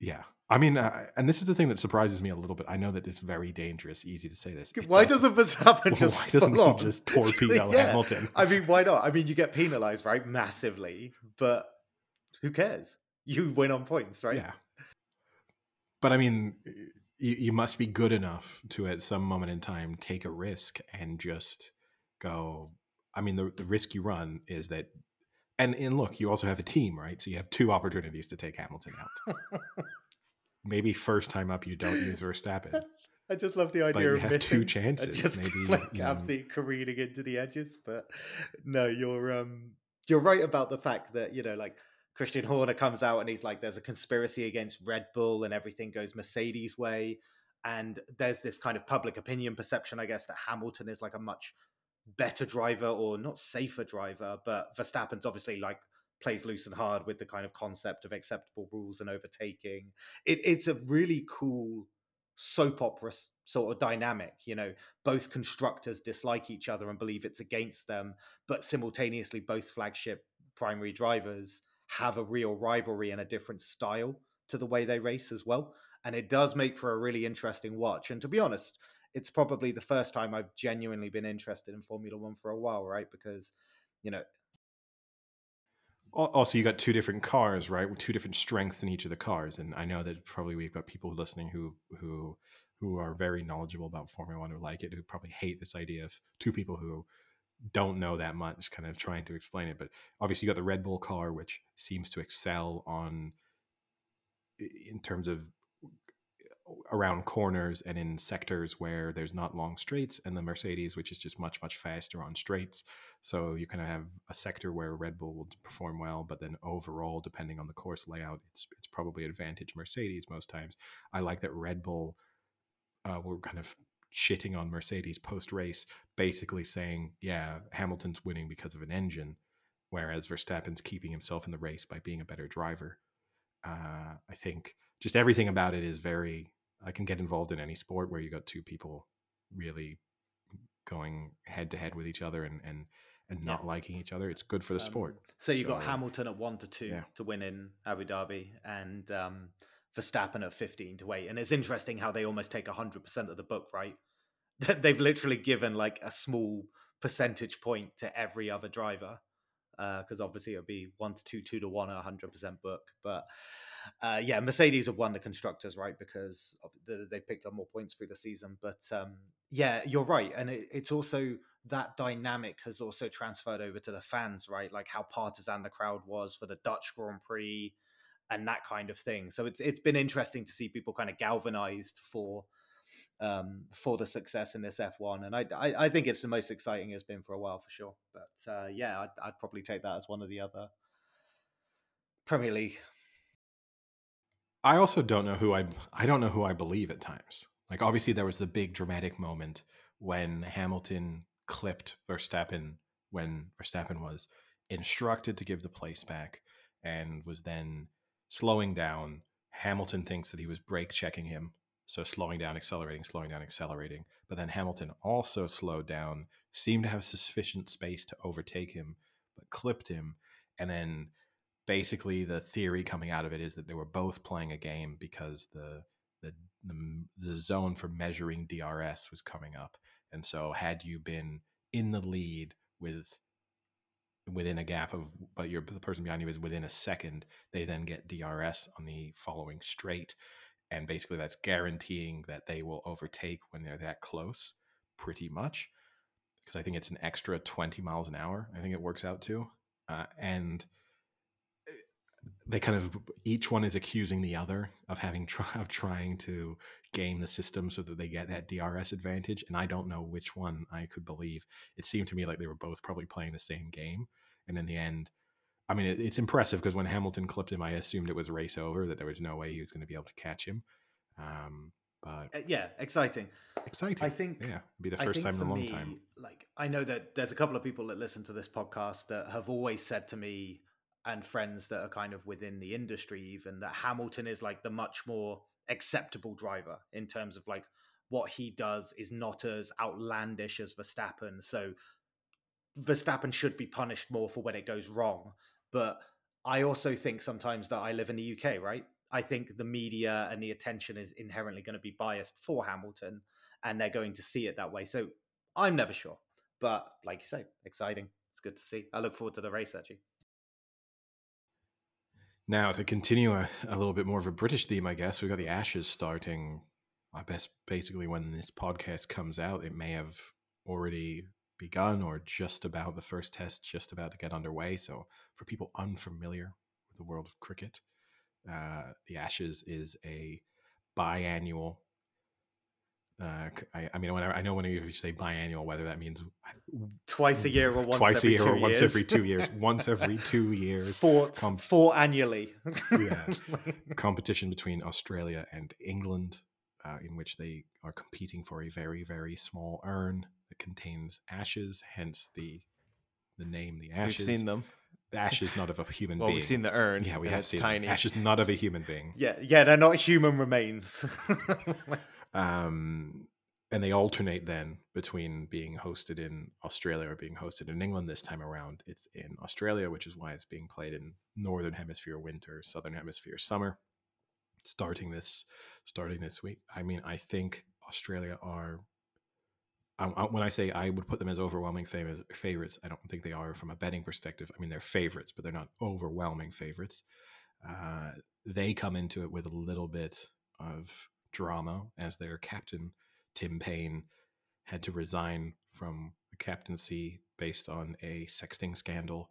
yeah. I mean, uh, and this is the thing that surprises me a little bit. I know that it's very dangerous, easy to say this. It Why does- doesn't Verstappen just why doesn't he just torpedo Yeah. Hamilton? I mean, why not? I mean, you get penalized, right? Massively, but who cares? You win on points, right? Yeah. But I mean, you, you must be good enough to, at some moment in time, take a risk and just go. I mean, the, the risk you run is that, and, and look, you also have a team, right? So you have two opportunities to take Hamilton out. Maybe first time up, you don't use Verstappen. I just love the But idea you of have missing two chances. just Maybe like you- absolutely careening into the edges. But no, you're um you're right about the fact that you know like Christian Horner comes out and he's like, there's a conspiracy against Red Bull and everything goes Mercedes way, and there's this kind of public opinion perception, I guess, that Hamilton is like a much better driver or not safer driver, but Verstappen's obviously like plays loose and hard with the kind of concept of acceptable rules and overtaking. It, it's a really cool soap opera sort of dynamic. You know, both constructors dislike each other and believe it's against them, but simultaneously, both flagship primary drivers have a real rivalry and a different style to the way they race as well. And it does make for a really interesting watch. And to be honest, it's probably the first time I've genuinely been interested in Formula One for a while, right? Because, you know, Also, you got two different cars, right? With two different strengths in each of the cars, and I know that probably we've got people listening who who who are very knowledgeable about Formula One who like it, who probably hate this idea of two people who don't know that much, kind of trying to explain it. But obviously, you got the Red Bull car, which seems to excel on in terms of around corners and in sectors where there's not long straights and the mercedes which is just much much faster on straights. So you kind of have a sector where red bull will perform well but then overall depending on the course layout it's it's probably advantage mercedes most times. I like that red bull uh, were kind of shitting on mercedes post race basically saying yeah hamilton's winning because of an engine whereas verstappen's keeping himself in the race by being a better driver. Uh, i think just everything about it is very i can get involved in any sport where you got two people really going head to head with each other and and and Yeah. not liking each other it's good for the Um, sport So you've got So, Hamilton at one to two yeah. to win in Abu Dhabi, and um, Verstappen at fifteen to eight. And it's interesting how they almost take hundred percent of the book, right? They've literally given like a small percentage point to every other driver, because obviously it'll be one to two, two to one, a hundred percent book. But uh, yeah, Mercedes have won the constructors, right? Because the, they picked up more points through the season. But um, yeah, you're right, and it, it's also that dynamic has also transferred over to the fans, right? Like how partisan the crowd was for the Dutch Grand Prix and that kind of thing. So it's it's been interesting to see people kind of galvanized for um for the success in this F1 and I, I I think it's the most exciting it's been for a while for sure but uh yeah I'd, I'd probably take that as one of the other Premier League I also don't know who I I don't know who I believe at times. Like obviously there was the big dramatic moment when Hamilton clipped Verstappen when Verstappen was instructed to give the place back and was then slowing down. Hamilton thinks that he was brake checking him, so slowing down, accelerating, slowing down, accelerating. But then Hamilton also slowed down, seemed to have sufficient space to overtake him, but clipped him, and then basically the theory coming out of it is that they were both playing a game because the the the, the zone for measuring DRS was coming up, and so had you been in the lead with within a gap of but your the person behind you is within a second they then get DRS on the following straight and basically that's guaranteeing that they will overtake when they're that close pretty much because I think it's an extra 20 miles an hour. I think it works out to. Uh, and they kind of each one is accusing the other of having try, of trying to game the system so that they get that DRS advantage. And I don't know which one I could believe. It seemed to me like they were both probably playing the same game. And in the end, I mean, it, it's impressive because when Hamilton clipped him, I assumed it was race over, that there was no way he was going to be able to catch him. Um, but Uh, yeah, exciting. exciting. I think yeah, it'd be the first time in a long me, time. Like I know that there's a couple of people that listen to this podcast that have always said to me and friends that are kind of within the industry even that Hamilton is like the much more acceptable driver in terms of like what he does is not as outlandish as Verstappen. So Verstappen should be punished more for when it goes wrong. But I also think sometimes that I live in the UK, right? I think the media and the attention is inherently going to be biased for Hamilton and they're going to see it that way. So I'm never sure. But like you say, exciting. It's good to see. I look forward to the race actually. Now, to continue a, a little bit more of a British theme, I guess, we've got the Ashes starting. I guess basically when this podcast comes out, it may have already begun or just about the first test, just about to get underway. So, for people unfamiliar with the world of cricket, uh, the Ashes is a biannual. Uh, c- I, I mean, when I, I know when you say biannual, whether that means Twice a year or once twice a every year two or once years. every two years, once every two years, Four, com- four annually. Yeah. competition between Australia and England, uh, in which they are competing for a very, very small urn that contains ashes. Hence the the name, the ashes. We've seen them. Ashes, not of a human Well, being. we've seen the urn. Yeah, we have seen tiny. It. ashes, not of a human being. yeah, yeah, they're not human remains. Um, and they alternate then between being hosted in Australia or being hosted in England. This time around, it's in Australia, which is why it's being played in Northern Hemisphere winter, Southern Hemisphere summer. Starting this, starting this week. I mean, I think Australia are. I, I- when I say I would put them as overwhelming fav- favorites, I don't think they are from a betting perspective. I mean, they're favorites, but they're not overwhelming favorites. Uh, they come into it with a little bit of drama as their captain, Tim Paine, had to resign from the captaincy based on a sexting scandal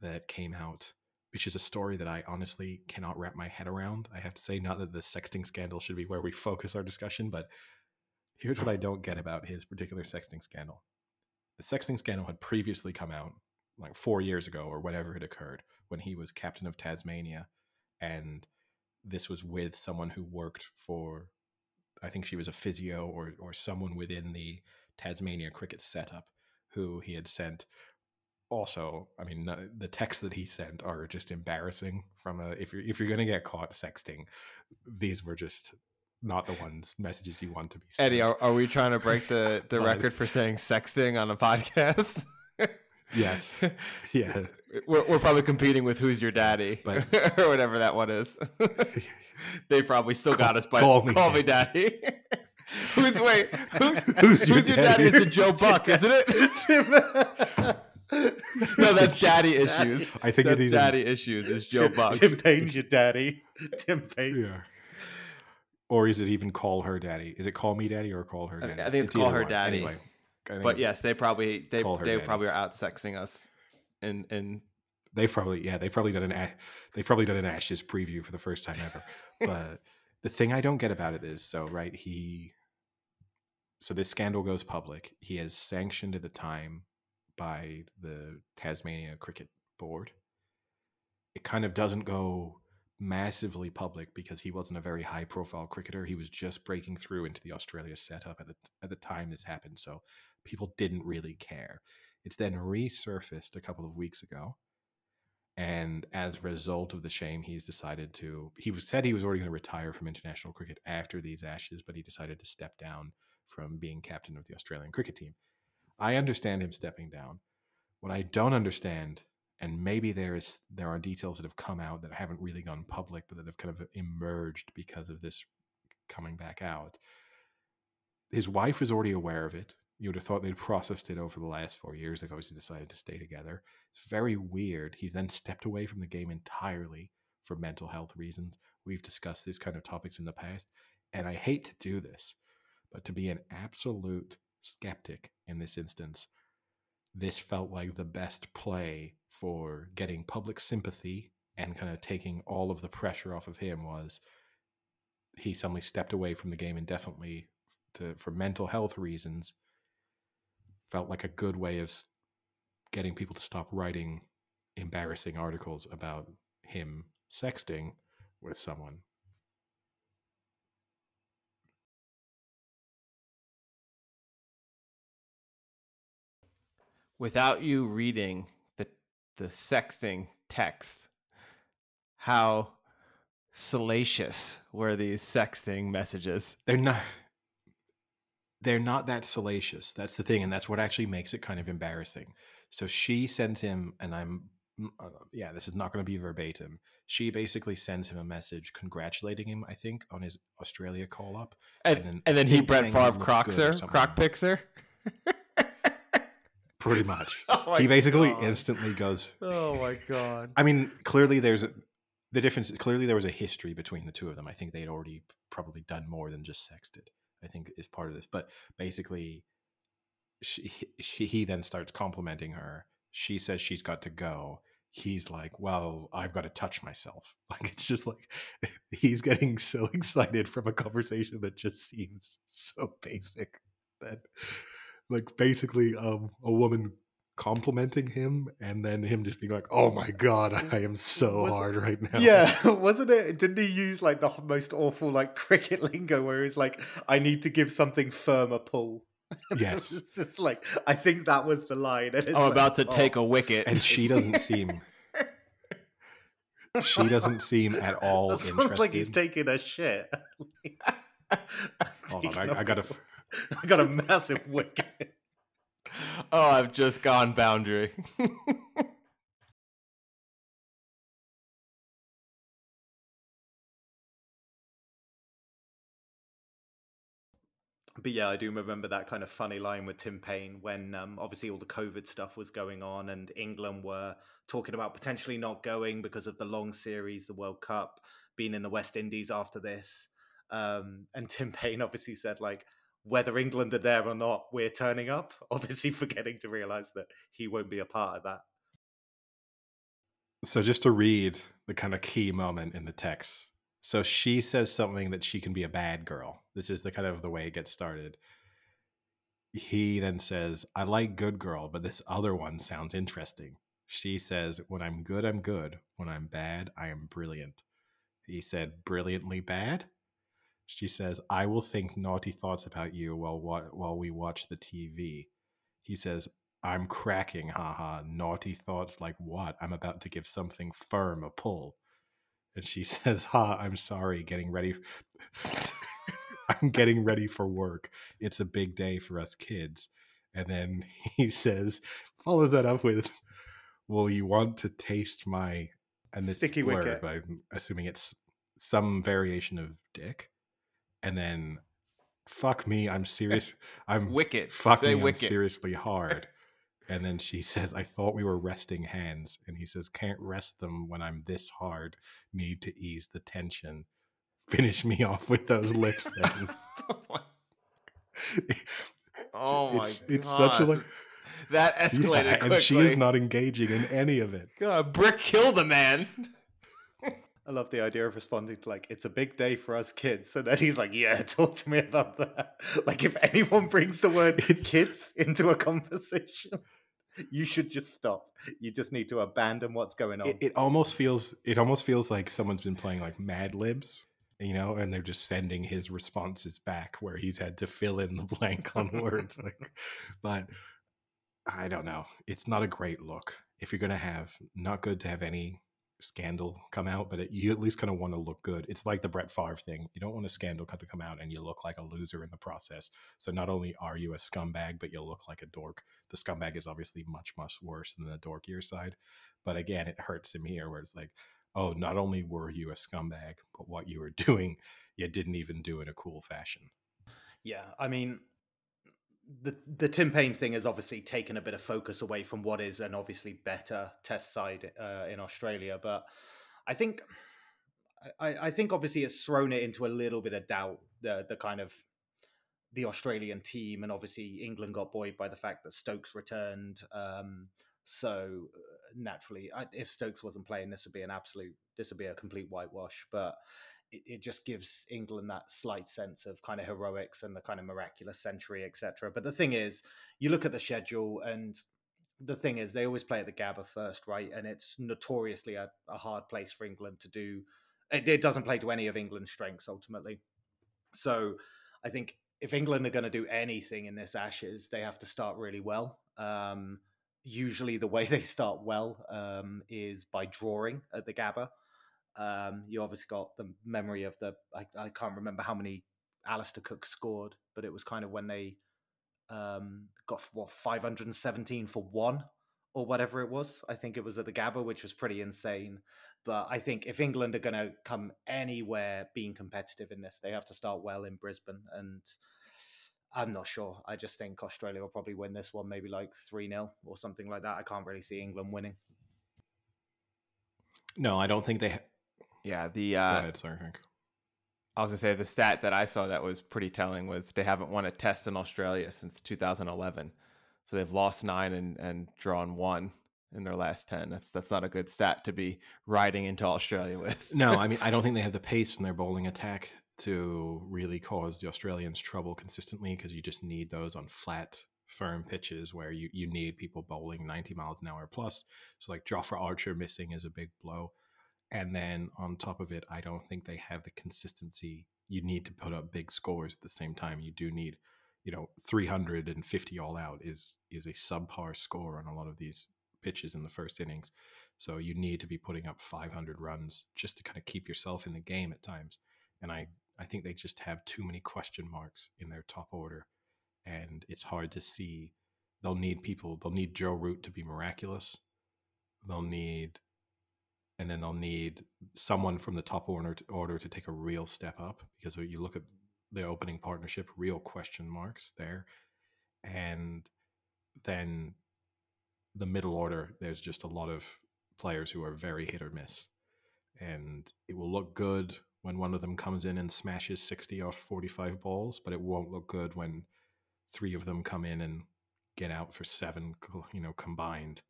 that came out, which is a story that I honestly cannot wrap my head around. I have to say, not that the sexting scandal should be where we focus our discussion, but here's what I don't get about his particular sexting scandal. The sexting scandal had previously come out like four years ago or whatever it occurred when he was captain of Tasmania. And this was with someone who worked for, I think she was a physio or, or someone within the Tasmania cricket setup who he had sent. Also, I mean, the texts that he sent are just embarrassing. From a if you're if you're gonna get caught sexting, these were just not the ones messages you want to be. Sent. Eddie, are, are we trying to break the, the record for saying sexting on a podcast? Yes. yeah, We're, we're probably competing with Who's Your Daddy But- or whatever that one is. they probably still got us by Call Call Me Me, Daddy. who's wait? Who, Who's who's, Your your, daddy? Daddy? Is the Joe Buck, isn't it? no, that's daddy Daddy. issues. I think that's it is in- daddy issues. Is Joe Tim, Buck? Tim Paine's your daddy. Tim Paine. yeah. Or is it even call her daddy? Is it call me daddy or call her I- daddy? I think it's call her one. daddy. Anyway, I think But yes, they probably they they probably are out sexing us. And and they've probably yeah they've probably done an they've probably done an Ashes preview for the first time ever. but the thing I don't get about it is so right he so this scandal goes public. He is sanctioned at the time by the Tasmania Cricket Board. It kind of doesn't go massively public because he wasn't a very high profile cricketer. He was just breaking through into the Australia setup at the at the time this happened, so people didn't really care. It's then resurfaced a couple of weeks ago. And as a result of the shame, he's decided to. He said he was already going to retire from international cricket after these Ashes, but he decided to step down from being captain of the Australian cricket team. I understand him stepping down. What I don't understand, and maybe there is there are details that have come out that haven't really gone public, but that have kind of emerged because of this coming back out. His wife was already aware of it. You would have thought they'd processed it over the last four years. They've obviously decided to stay together. It's very weird. He's then stepped away from the game entirely for mental health reasons. We've discussed these kind of topics in the past, and I hate to do this, but to be an absolute skeptic in this instance, this felt like the best play for getting public sympathy and kind of taking all of the pressure off of him was he suddenly stepped away from the game indefinitely to for mental health reasons felt like a good way of getting people to stop writing embarrassing articles about him sexting with someone Without you reading the the sexting text, how salacious were these sexting messages? they're not they're not that salacious that's the thing and that's what actually makes it kind of embarrassing so she sends him and i'm mm, uh, yeah this is not going to be verbatim she basically sends him a message congratulating him i think on his australia call up And, And and then then, he Brett Favre crocs her, croc picks her. pretty much Oh he basically God. instantly goes Oh my god! i mean clearly there's a, the difference clearly there was a history between the two of them i think they'd already probably done more than just sexted i think is part of this but basically she, she he then starts complimenting her. She says she's got to go. He's like well i've got to touch myself. Like it's just like he's getting so excited from a conversation that just seems so basic that like basically um a woman complimenting him and then him just being like oh my god i am so Was- hard right now Yeah, wasn't it? Didn't he use like the most awful like cricket lingo where he's like, "I need to give something firm a pull." yes it's just like I think that was the line. And it's I'm like, about to oh. take a wicket. and she doesn't seem she doesn't seem at all That sounds interested like he's taking a shit. hold on I, I, I a- gotta I got a massive wicket. oh, I've just gone boundary. But yeah, I do remember that kind of funny line with Tim Paine when um, obviously all the COVID stuff was going on and England were talking about potentially not going because of the long series, the World Cup, being in the West Indies after this. Um, and Tim Paine obviously said, like, whether England are there or not, we're turning up, obviously forgetting to realize that he won't be a part of that. So just to read the kind of key moment in the text. So she says something that she can be a bad girl. This is the kind of the way it gets started. He then says, I like good girl, but this other one sounds interesting. She says, When I'm good, I'm good. When I'm bad, I am brilliant. He said, Brilliantly bad? She says, I will think naughty thoughts about you while, while we watch the TV. He says, I'm cracking, haha. Naughty thoughts like what? I'm about to give something firm a pull. And she says, Ha, I'm sorry, getting ready. I'm getting ready for work. It's a big day for us kids. And then he says, follows that up with, Well, you want to taste my. And it's Sticky blurred, wicket. I'm assuming it's some variation of dick. And then, fuck me, I'm serious. I'm wicked. fuck Say me, I'm seriously hard. And then she says, I thought we were resting hands. And he says, Can't rest them when I'm this hard. Need to ease the tension. Finish me off with those lips then. oh my it's, god! it's such a like that escalated yeah, quickly. and she is not engaging in any of it. God, Brick killed the man. I love the idea of responding to like, it's a big day for us kids. So then he's like, yeah, talk to me about that. Like, if anyone brings the word kids into a conversation, you should just stop. You just need to abandon what's going on. it. It almost feels it almost feels like someone's been playing like Mad Libs, you know, and they're just sending his responses back where he's had to fill in the blank on words. Like, but I don't know. It's not a great look. If you're gonna have not good to have any scandal come out, but it, you at least kind of want to look good. It's like the Brett Favre thing. You don't want a scandal to come out and you look like a loser in the process. So not only are you a scumbag, but you'll look like a dork. The scumbag is obviously much, much worse than the dorkier side. But again, it hurts him here where it's like, oh, not only were you a scumbag, but what you were doing, you didn't even do in a cool fashion. Yeah, I mean, the the Tim Paine thing has obviously taken a bit of focus away from what is an obviously better test side uh, in Australia, but I think I, I think obviously it's thrown it into a little bit of doubt the the kind of the Australian team, and obviously England got buoyed by the fact that Stokes returned. Um, so uh, naturally, I, if Stokes wasn't playing, this would be an absolute, this would be a complete whitewash. But it, it just gives England that slight sense of kind of heroics and the kind of miraculous century, etc. But the thing is, you look at the schedule, and the thing is, they always play at the Gabba first, right? And it's notoriously a, a hard place for England to do. It, it doesn't play to any of England's strengths ultimately. So I think if England are going to do anything in this Ashes, they have to start really well. Um, usually, the way they start well um, is by drawing at the Gabba. Um, you obviously got the memory of the I, I can't remember how many Alastair Cook scored, but it was kind of when they um, got what 517 for one or whatever it was. I think it was at the Gabba, which was pretty insane. But I think if England are going to come anywhere being competitive in this, they have to start well in Brisbane. And I'm not sure. I just think Australia will probably win this one, maybe like 3 0 or something like that. I can't really see England winning. No, I don't think they. Yeah, the Go uh, ahead, sorry, Hank. I was gonna say the stat that I saw that was pretty telling was they haven't won a test in Australia since 2011, so they've lost nine and, and drawn one in their last ten. That's that's not a good stat to be riding into Australia with. No, I mean I don't think they have the pace in their bowling attack to really cause the Australians trouble consistently because you just need those on flat, firm pitches where you, you need people bowling 90 miles an hour plus. So like Jofra Archer missing is a big blow. And then on top of it, I don't think they have the consistency. You need to put up big scores at the same time. You do need, you know, 350 all out is is a subpar score on a lot of these pitches in the first innings. So you need to be putting up 500 runs just to kind of keep yourself in the game at times. And I, I think they just have too many question marks in their top order. And it's hard to see. They'll need people, they'll need Joe Root to be miraculous. They'll need, and then they'll need someone from the top order to, order to take a real step up because you look at the opening partnership, real question marks there. And then the middle order, there's just a lot of players who are very hit or miss. And it will look good when one of them comes in and smashes 60 off 45 balls, but it won't look good when three of them come in and get out for seven, you know, combined,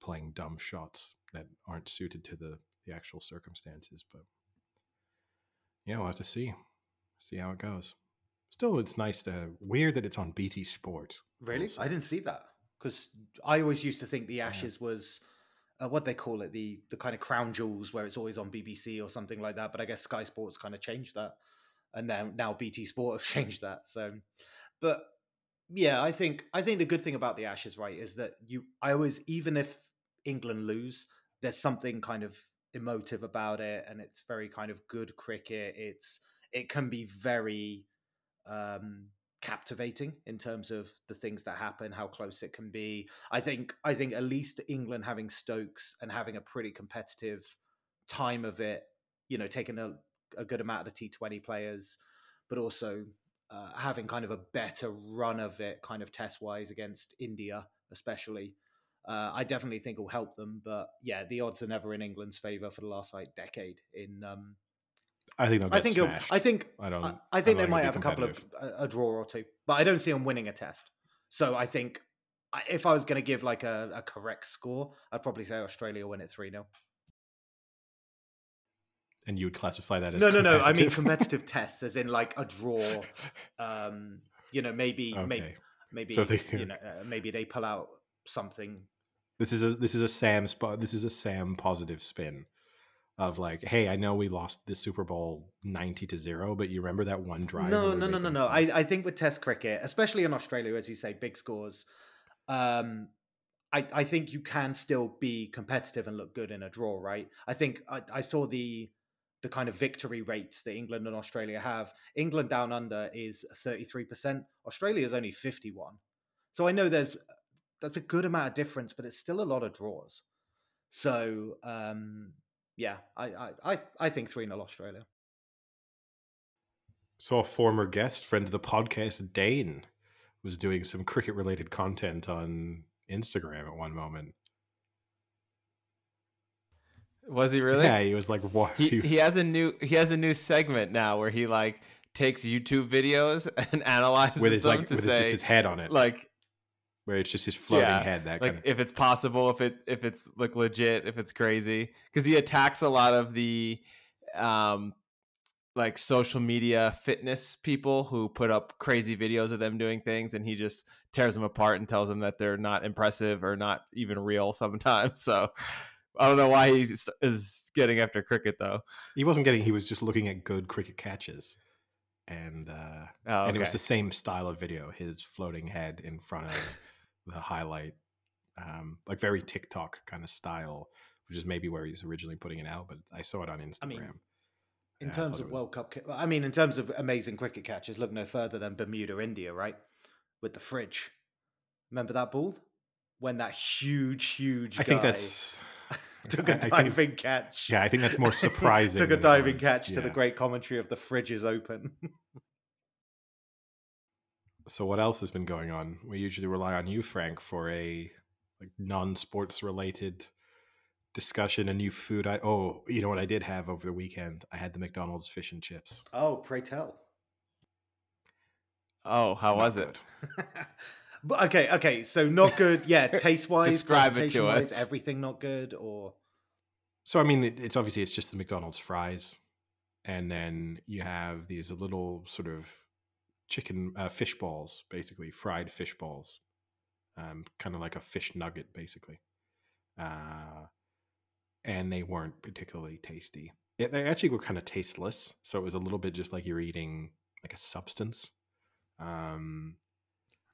playing dumb shots that aren't suited to the, the actual circumstances. But yeah, we'll have to see. See how it goes. Still, it's nice to, weird that it's on BT Sport. Really? I didn't see that because I always used to think the Ashes was uh, what they call it the the kind of crown jewels where it's always on BBC or something like that. But I guess Sky Sports kind of changed that, and then now BT Sport have changed that. So, but yeah, I think I think the good thing about the Ashes, right, is that you I always even if England lose, there's something kind of emotive about it, and it's very kind of good cricket. It's it can be very um captivating in terms of the things that happen, how close it can be. I think I think at least England having Stokes and having a pretty competitive time of it, you know, taking a, a good amount of the T20 players, but also uh, having kind of a better run of it, kind of test wise against India, especially. Uh, I definitely think will help them, but yeah, the odds are never in England's favour for the last like decade. In um, I think I think. I think I don't. I, I think don't they might have a couple of a, a draw or two, but I don't see them winning a test. So I think if I was going to give like a, a correct score, I'd probably say Australia win it three 0 and you would classify that as No, no, no. I mean competitive? tests, as in like a draw. Um, you know, maybe, maybe, maybe, So they- you know, uh, maybe they pull out something. This is a this is a Sam spot. This is a Sam positive spin of like, hey, I know we lost the Super Bowl ninety to zero, but you remember that one drive? No, no, no, no, no. I, I think with Test cricket, especially in Australia, as you say, big scores. Um, I, I think you can still be competitive and look good in a draw, right? I think I, I saw the the kind of victory rates that England and Australia have. England down under is thirty three percent. Australia is only fifty one. So I know there's that's a good amount of difference, but it's still a lot of draws. So um, yeah, I I I, I think three 0 Australia. Saw a former guest, friend of the podcast, Dane, was doing some cricket related content on Instagram at one moment. Was he really? Yeah, he was like, "What?" He he has a new he has a new segment now where he like takes YouTube videos and analyzes with his them like to with say just his head on it, like where it's just his floating yeah, head. That like kind of if it's possible, if it if it's like legit, if it's crazy, because he attacks a lot of the um like social media fitness people who put up crazy videos of them doing things and he just tears them apart and tells them that they're not impressive or not even real sometimes so i don't know why he is getting after cricket though he wasn't getting. He was just looking at good cricket catches, and uh, oh, and it was the same style of video. His floating head in front of the highlight, um, like very TikTok kind of style, which is maybe where he's originally putting it out. But I saw it on Instagram. I mean, In Yeah, terms of was- World Cup, I mean, in terms of amazing cricket catches, look no further than Bermuda, India, right? With the fridge. Remember that ball? When that huge, huge I think that's took I- a I think- diving catch. yeah. I think that's more surprising. took a diving catch to the great commentary of the fridge is open. So what else has been going on? We usually rely on you, Frank, for a like non-sports related discussion. A new food. I oh, you know what I did have over the weekend? I had the McDonald's fish and chips. oh, pray tell. oh how Not was it but okay, okay, so not good. Yeah, taste wise, Describe it to us. Everything not good, or So I mean, it, it's obviously it's just the McDonald's fries, and then you have these little sort of chicken uh, fish balls, basically fried fish balls, um, kind of like a fish nugget, basically. Uh, and they weren't particularly tasty. Yeah, they actually were kind of tasteless, so it was a little bit just like you're eating like a substance. Um,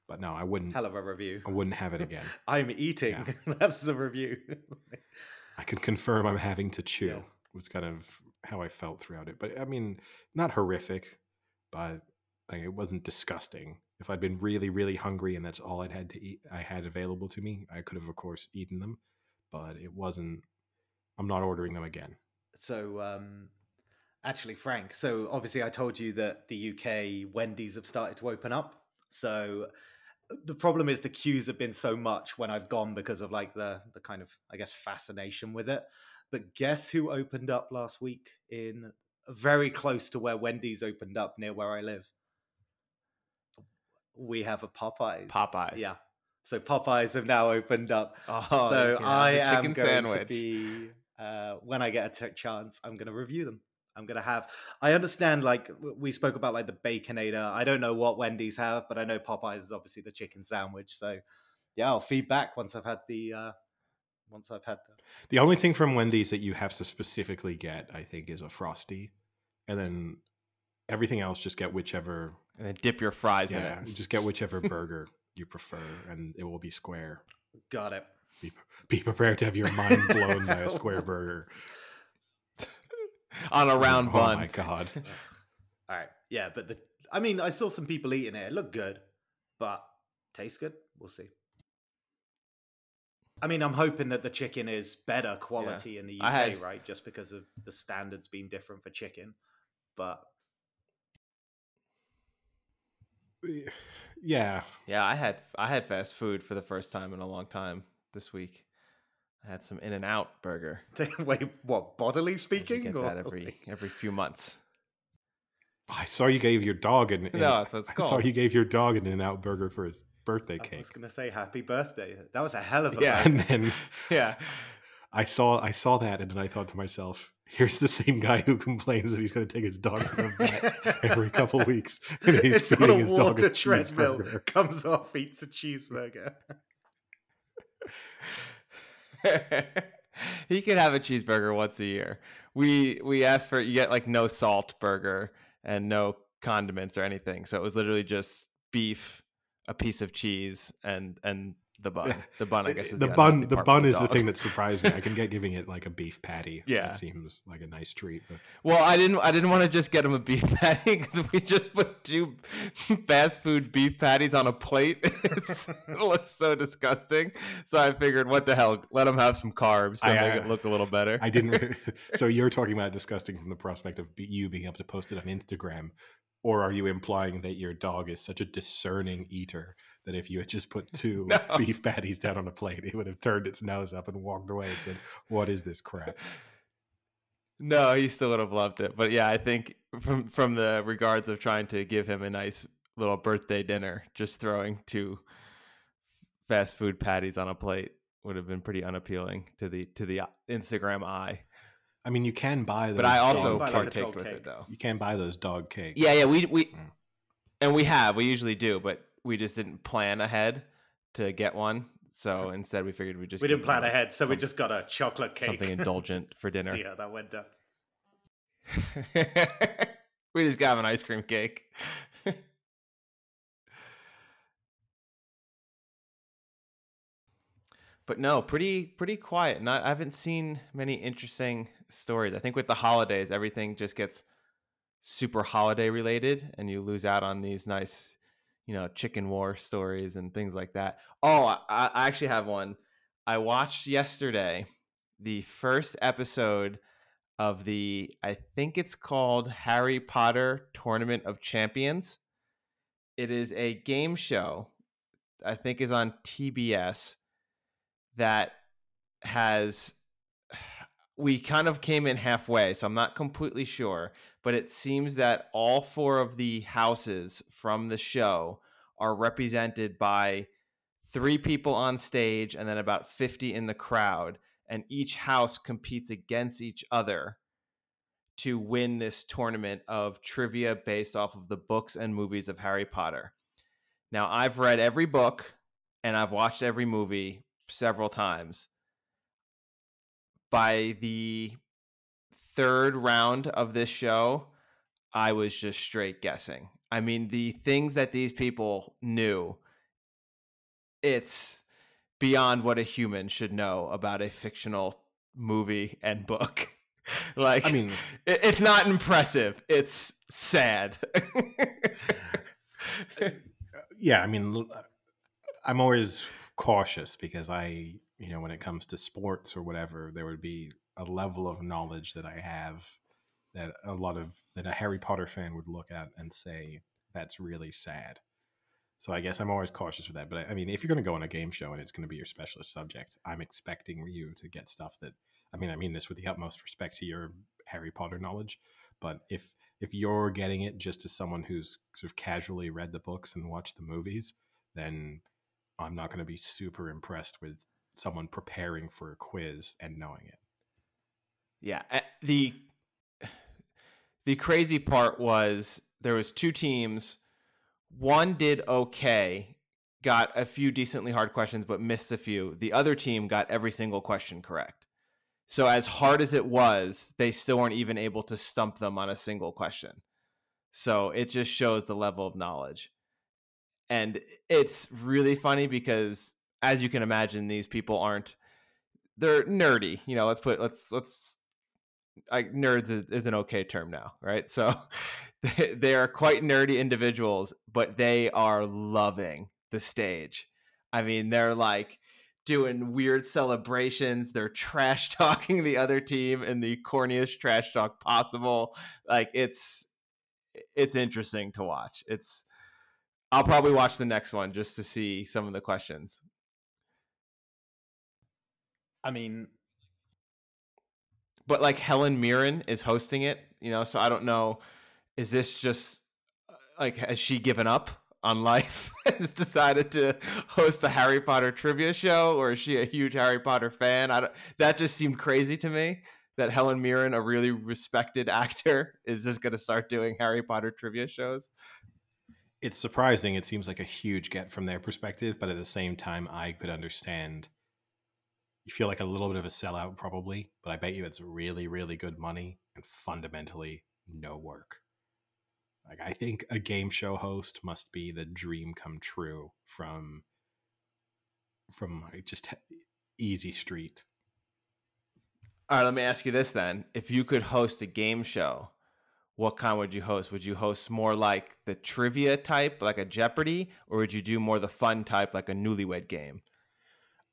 but no, I wouldn't. hell of a review. I wouldn't have it again. I'm eating. That's the review. I can confirm I'm having to chew. Yeah. Was kind of how I felt throughout it. But I mean, not horrific, but like it wasn't disgusting. If I'd been really, really hungry and that's all I'd had to eat, I had available to me, I could have, of course, eaten them. But it wasn't. I'm not ordering them again. so, um, actually, Frank. So, obviously, I told you that the UK Wendy's have started to open up. So, the problem is the queues have been so much when I've gone because of like the the kind of I guess fascination with it. But guess who opened up last week in very close to where Wendy's opened up near where I live? We have a Popeyes. popeyes Yeah. So Popeyes have now opened up. oh so have I am going sandwich to be uh, when I get a t- chance, I'm going to review them. I'm going to have. I understand, like we spoke about, like the Baconator. I don't know what Wendy's have, but I know Popeyes is obviously the chicken sandwich. So yeah, I'll feed back once I've had the. Uh, once I've had the. The only thing from Wendy's that you have to specifically get, I think, is a frosty, and then everything else just get whichever. And then dip your fries Yeah, in it just get whichever burger you prefer, and it will be square. Got it. Be, be prepared to have your mind blown by a square burger. on a round oh bun Oh my god! All right. Yeah, but the. I mean, I saw some people eating it. It looked good, but tastes good. We'll see. I mean, I'm hoping that the chicken is better quality in the UK, had- right? Just because of the standards being different for chicken. But Yeah, Yeah, I had I had fast food for the first time in a long time this week. I had some In-N-Out burger. wait, what? Bodily I usually speaking? get or- that every every few months. I saw you gave your dog an. an- No, that's what it's I saw you gave your dog an In-N-Out burger for his birthday cake I was gonna say happy birthday. That was a hell of a Yeah. burger. and then Yeah, I saw I saw that, and then I thought to myself, "Here's the same guy who complains that he's going to take his dog to the vet every couple of weeks, and he's it's on feeding a his dog water a treadmill. cheeseburger." Comes off, eats a cheeseburger. he could have a cheeseburger once a year. We we asked for you get like no salt burger and no condiments or anything. So it was literally just beef, a piece of cheese, and and the bun. The bun, I guess, is the the, bun. The bun is the dog. thing that surprised me. I can get giving it like a beef patty. Yeah. that seems like a nice treat. But Well, I didn't. I didn't want to just get him a beef patty because we just put two fast food beef patties on a plate. It's, it looks so disgusting. So I figured, what the hell? Let him have some carbs to I, make it look a little better. I didn't. so you're talking about disgusting from the prospect of you being able to post it on Instagram, or are you implying that your dog is such a discerning eater that if you had just put two No. beef patties down on a plate, it would have turned its nose up and walked away and said, "What is this crap?" No, he still would have loved it. But yeah, I think from from the regards of trying to give him a nice little birthday dinner, just throwing two fast food patties on a plate would have been pretty unappealing to the to the uh, Instagram eye. I mean, you can buy those. But I dog- also buy like a partaked with cake. it though. you can buy those dog cakes. Yeah, yeah, we we Mm. and we have we usually do, but we just didn't plan ahead to get one. So instead, we figured we just we didn't plan know, ahead, so we just got a chocolate cake. something indulgent for dinner. See how that went down. we just got an ice cream cake. but no, pretty pretty quiet. Not I haven't seen many interesting stories. I think with the holidays, everything just gets super holiday related, and you lose out on these nice, you know, chicken war stories and things like that. Oh, I, I actually have one. I watched yesterday the first episode of the I think it's called Harry Potter Tournament of Champions. It is a game show I think is on TBS that has we kind of came in halfway, so I'm not completely sure, but it seems that all four of the houses from the show are represented by three people on stage and then about 50 in the crowd and each house competes against each other to win this tournament of trivia based off of the books and movies of Harry Potter. Now, I've read every book and I've watched every movie several times. By the third round of this show, I was just straight guessing. I mean, the things that these people knew, it's beyond what a human should know about a fictional movie and book. like, I mean, it, it's not impressive. It's sad. Uh, yeah, I mean, uh, I'm always cautious because I, you know, when it comes to sports or whatever, there would be a level of knowledge that I have that a lot of that a Harry Potter fan would look at and say that's really sad. So I guess I'm always cautious with that. But I, I mean, if you're going to go on a game show and it's going to be your specialist subject, I'm expecting you to get stuff that. I mean, I mean this with the utmost respect to your Harry Potter knowledge, but if if you're getting it just as someone who's sort of casually read the books and watched the movies, then I'm not going to be super impressed with someone preparing for a quiz and knowing it. Yeah, uh, the the crazy part was there was two teams. One did okay, got a few decently hard questions, but missed a few. The other team got every single question correct. So as hard as it was, they still weren't even able to stump them on a single question. So it just shows the level of knowledge. And it's really funny because as you can imagine, these people aren't they're nerdy. You know, let's put let's let's like nerds is, is an okay term now, right? So they, they are quite nerdy individuals, but they are loving the stage. I mean, they're like doing weird celebrations. They're trash talking the other team in the corniest trash talk possible. Like it's it's interesting to watch. It's I'll probably watch the next one just to see some of the questions. I mean, but like Helen Mirren is hosting it, you know, so I don't know. Is this just uh, like has she given up on life and has decided to host a Harry Potter trivia show, or is she a huge Harry Potter fan? I don't, that just seemed crazy to me. That Helen Mirren, a really respected actor, is just going to start doing Harry Potter trivia shows. It's surprising. It seems like a huge get from their perspective, but at the same time, I could understand. You feel like a little bit of a sellout, probably, but I bet you it's really, really good money and fundamentally no work. Like I think a game show host must be the dream come true from from just easy street. All right, let me ask you this then: If you could host a game show, what kind would you host? Would you host more like the trivia type, like a Jeopardy, or would you do more the fun type, like a Newlywed Game?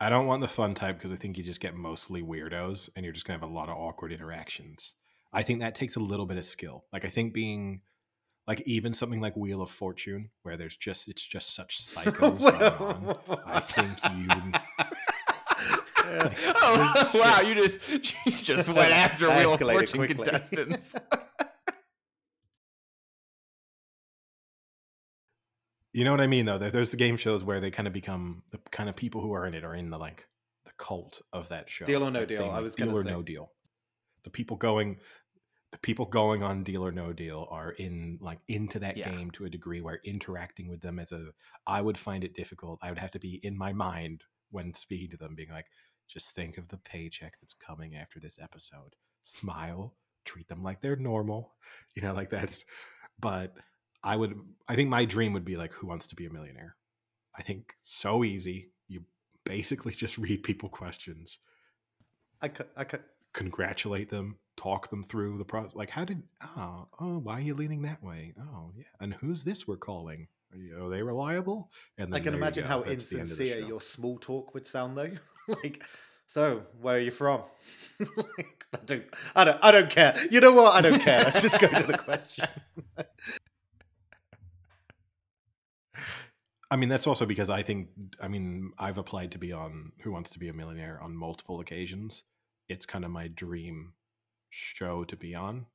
I don't want the fun type because I think you just get mostly weirdos and you're just gonna have a lot of awkward interactions. I think that takes a little bit of skill. Like I think being like even something like Wheel of Fortune, where there's just it's just such psychos going on. I think you oh wow! You just you just went after Wheel of Fortune quickly. contestants. You know what I mean, though. There's the game shows where they kind of become the kind of people who are in it are in the like the cult of that show. Deal or No That Deal, same, I was deal or say. no deal. The people going, the people going on Deal or No Deal are in like into that Yeah. game to a degree where interacting with them as a, I would find it difficult. I would have to be in my mind when speaking to them, being like, just think of the paycheck that's coming after this episode. Smile, treat them like they're normal. You know, like that's. But I would I think my dream would be like who wants to be a millionaire. I think so easy. You basically just read people questions, I could, I could, congratulate them, talk them through the process. Like, how did oh oh why are you leaning that way? Oh yeah, and who's this we're calling? Are, you, are they reliable? And I can imagine how That's the end of the insincere your small talk would sound, though. like, so where are you from? Like, I don't, I don't, I don't care. You know what? I don't care. Let's just go to the question. I mean, that's also because I think, I mean, I've applied to be on Who Wants to Be a Millionaire on multiple occasions. It's kind of my dream show to be on.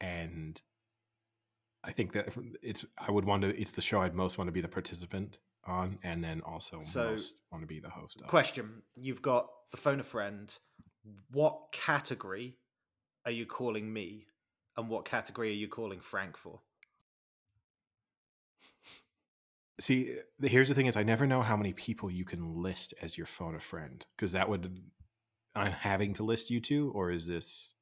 And I think that it's, I would want to, it's the show I'd most want to be the participant on, and then also So, most want to be the host of. question: You've got the phone a friend. What category are you calling me, and what category are you calling Frank for? See, eh, here's the thing: is I never know how many people you can list as your phone a friend because that would I'm having to list you two, or is this?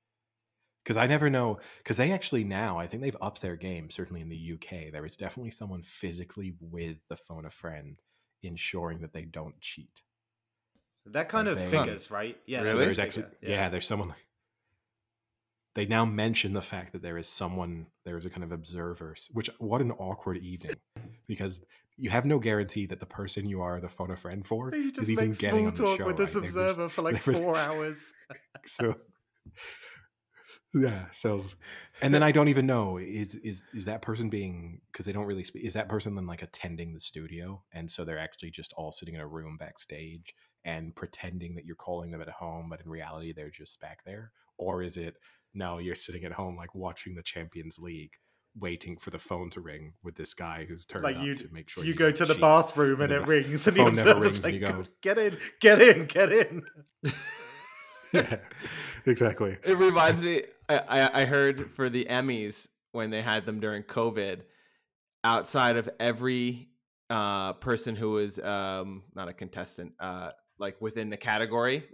Because I never know. Because they actually now, I think they've upped their game. Certainly in the UK, there is definitely someone physically with the phone a friend, ensuring that they don't cheat. That kind Like of they- figures, right? Yeah. Really? So there's actually yeah. there's someone. They now mention the fact that there is someone there is a kind of observer, which what an awkward evening, because you have no guarantee that the person you are the phone a friend for is even getting on the talk show. with this right? They're just- observer for like four hours. so yeah so and then i don't even know is is is that person being because they don't really speak is that person then like attending the studio and so they're actually just all sitting in a room backstage and pretending that you're calling them at home but in reality they're just back there or is it no you're sitting at home like watching the champions league waiting for the phone to ring with this guy who's turned like up you, to make sure you go to the cheat. bathroom and, and it then the f- rings, and the phone never observer's rings and like, you go- "Get in, get in, get in." yeah exactly It reminds me. I, I I heard for the Emmys when they had them during COVID, outside of every uh, person who was um, not a contestant, uh, like within the category,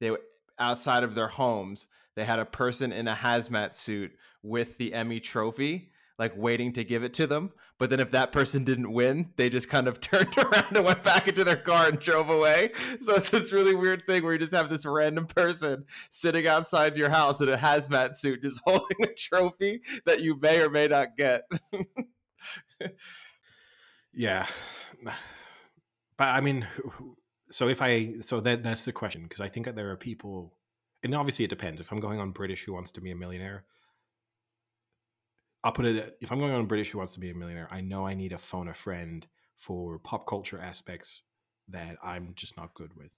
they were outside of their homes. They had a person in a hazmat suit with the Emmy trophy, like waiting to give it to them. But then if that person didn't win, they just kind of turned around and went back into their car and drove away. So it's this really weird thing where you just have this random person sitting outside your house in a hazmat suit, just holding a trophy that you may or may not get. Yeah, but I mean, so if I so that that's the question because I think that there are people, and obviously it depends. If I'm going on British Who Wants to Be a Millionaire, I'll put it. If I'm going on British Who Wants to Be a Millionaire, I know I need a phone a friend for pop culture aspects that I'm just not good with.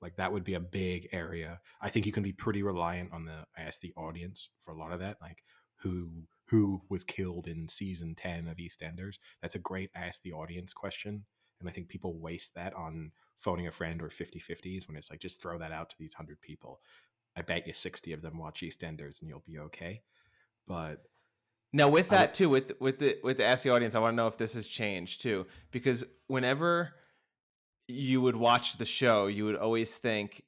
Like that would be a big area. I think you can be pretty reliant on the ask the audience for a lot of that. Like who who was killed in season 10 of EastEnders. That's a great ask the audience question. And I think people waste that on phoning a friend or 50 50s when it's like, just throw that out to these 100 people. I bet you 60 of them watch EastEnders and you'll be okay. But Now, with that would- too, with with the with the Ask the audience, I want to know if this has changed too, because whenever you would watch the show, you would always think,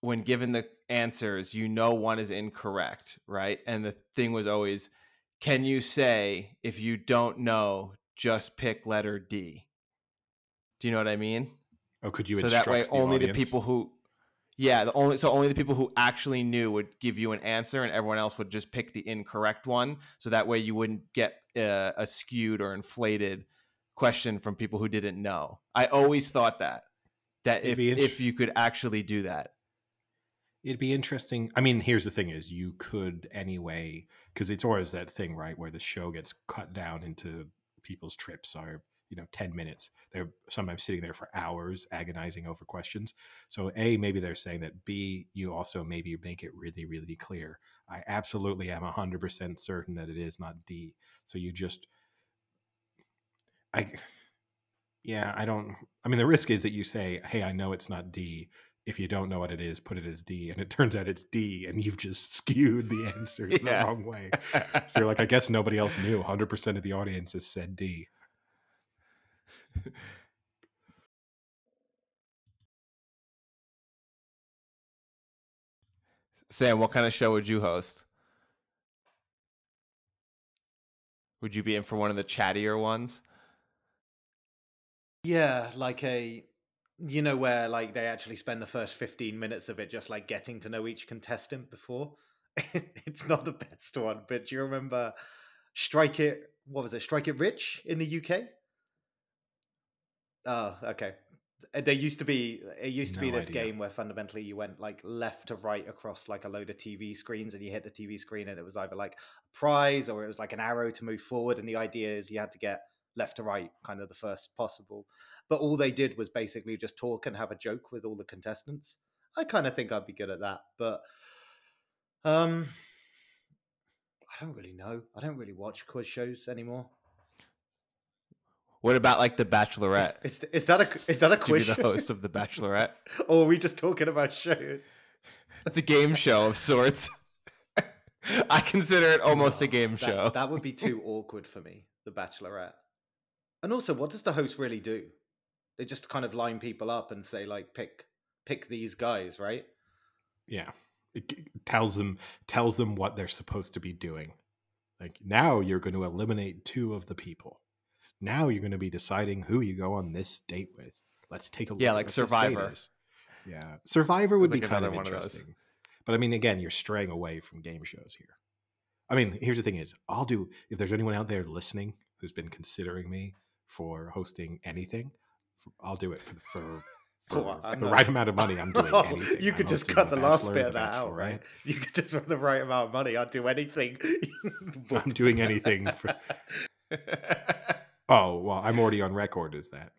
when given the answers, you know one is incorrect, right? And the thing was always, can you say if you don't know, just pick letter D? Do you know what I mean? Oh, could you so that way, the only the people who yeah the only so only the people who actually knew would give you an answer and everyone else would just pick the incorrect one. So that way you wouldn't get uh, a skewed or inflated question from people who didn't know. I always thought that that It'd if if you could actually do that. It'd be interesting. I mean, here's the thing: is you could anyway, because it's always that thing, right, where the show gets cut down into people's trips are you know 10 minutes. They're sometimes sitting there for hours agonizing over questions. So a maybe they're saying that. B you also maybe make it really really clear. I absolutely am 100% certain that it is not d. So you just i yeah i don't i mean the risk is that you say hey i know it's not d. If you don't know what it is put it as d and it turns out it's d and you've just skewed the answers Yeah. the wrong way. So you're like i guess nobody else knew. 100% of the audience has said d Sam, what kind of show would you host? Would you be in for one of the chattier ones? Yeah, like a you know where like they actually spend the first 15 minutes of it just like getting to know each contestant before. it's not the best one, but do you remember Strike It what was it? Strike It Rich in the UK? Oh, okay. Uh, There used to be it used to be this idea. game where fundamentally you went like left to right across like a load of TV screens and you hit the TV screen and it was either like a prize or it was like an arrow to move forward and the idea is you had to get left to right kind of the first possible. But all they did was basically just talk and have a joke with all the contestants. I kind of think I'd be good at that, but um I don't really know. I don't really watch quiz shows anymore. What about like The Bachelorette? is, is that a is that a Would you be the host of The Bachelorette? or are we just talking about shows? It's a game show of sorts. I consider it almost a Oh, game that- show. That would be too awkward for me, The Bachelorette. And also, what does the host really do? They just kind of line people up and say, like, pick pick these guys, right? yeah it tells them tells them what they're supposed to be doing like now you're going to eliminate two of the people now you're going to be deciding who you go on this date with let's take a look Yeah, like what this date Survivor. yeah survivor would be kind of one of interesting but i mean again you're straying away from game shows here i mean here's the thing is i'll do if there's anyone out there listening who's been considering me for hosting anything I'll do it for the for for I'm the not- right amount of money i'm doing Oh, anything you I'm could just cut the last bit of that out, right? You could just for the right amount of money, I'd do anything. I'm doing anything for. Oh well, I'm already on record as that.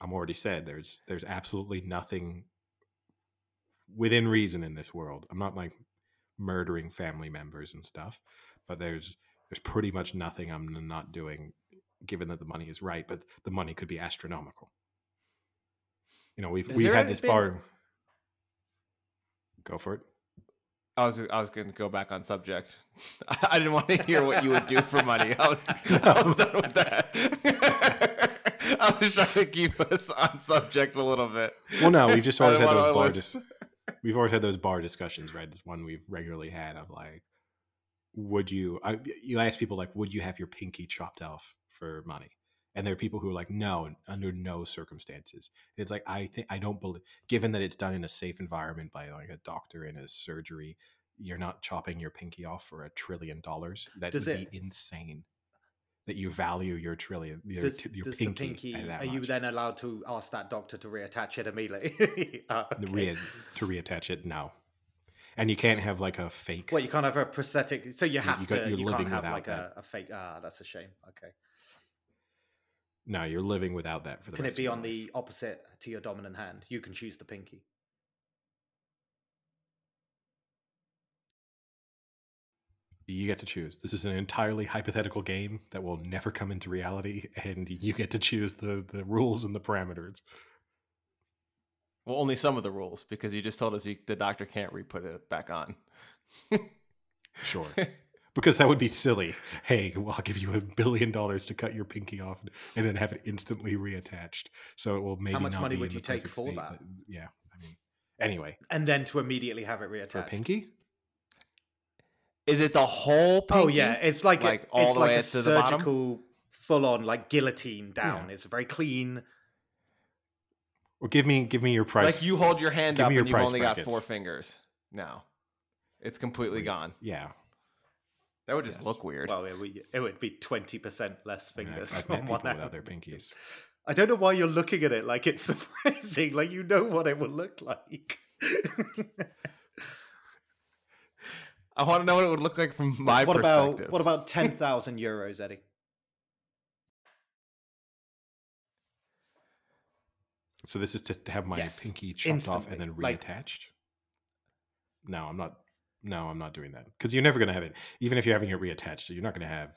I'm already said there's there's absolutely nothing within reason in this world. I'm not like murdering family members and stuff, but there's there's pretty much nothing I'm not doing, given that the money is right. But the money could be astronomical. You know, we've Has we've had this been- bar. Go for it. I was I was going to go back on subject. I didn't want to hear what you would do for money. I was, I was done with that. I was trying to keep us on subject a little bit. Well, no, we've just always had those bar. Dis- we've always had those bar discussions, right? This one we've regularly had of like, would you? I, you ask people like, would you have your pinky chopped off for money? And there are people who are like, no, under no circumstances. It's like I think I don't believe, given that it's done in a safe environment by like a doctor in a surgery, you're not chopping your pinky off for a trillion dollars. That Does would it- be insane. That you value your trillion, your, does, your does pinky, pinky are you then allowed to ask that doctor to reattach it immediately? Ah, okay. rea- to reattach it no and you can't have like a fake Well, you can't have a prosthetic, so you You- have you got- to. You can't have like a, a fake. Ah, that's a shame. Okay, no you're living without that for the can rest it be of on life. the opposite uh, to your dominant hand? You can choose the pinky. you get to choose this is an entirely hypothetical game that will never come into reality and you get to choose the the rules and the parameters Well, only some of the rules because you just told us you, the doctor can't re-put it back on. sure because that would be silly hey well i'll give you a billion dollars to cut your pinky off and then have it instantly reattached so it will maybe How much not money be would you take for state, that? but yeah i mean anyway And then to immediately have it reattached. for a pinky Is it the whole? Pinky? Oh yeah, it's like, Like, a, all it's the like way a to the bottom? surgical, full-on like guillotine down. It's very clean. well give me give me your price like you hold your hand Give up your and you've price only got four fingers. No, it's completely gone. yeah That would just Yes. look weird. Well, it would, it would be twenty percent less fingers I've, I've met on people one without hand. their pinkies I don't know why you're looking at it like it's surprising. Like you know what it would look like. I want to know what it would look like from my what perspective. about what about ten thousand euros, Eddie? So this is to to have my Yes, pinky chopped off and then instantly, like- reattached. No, I'm not. No, I'm not doing that because you're never going to have it. Even if you're having it reattached, you're not going to have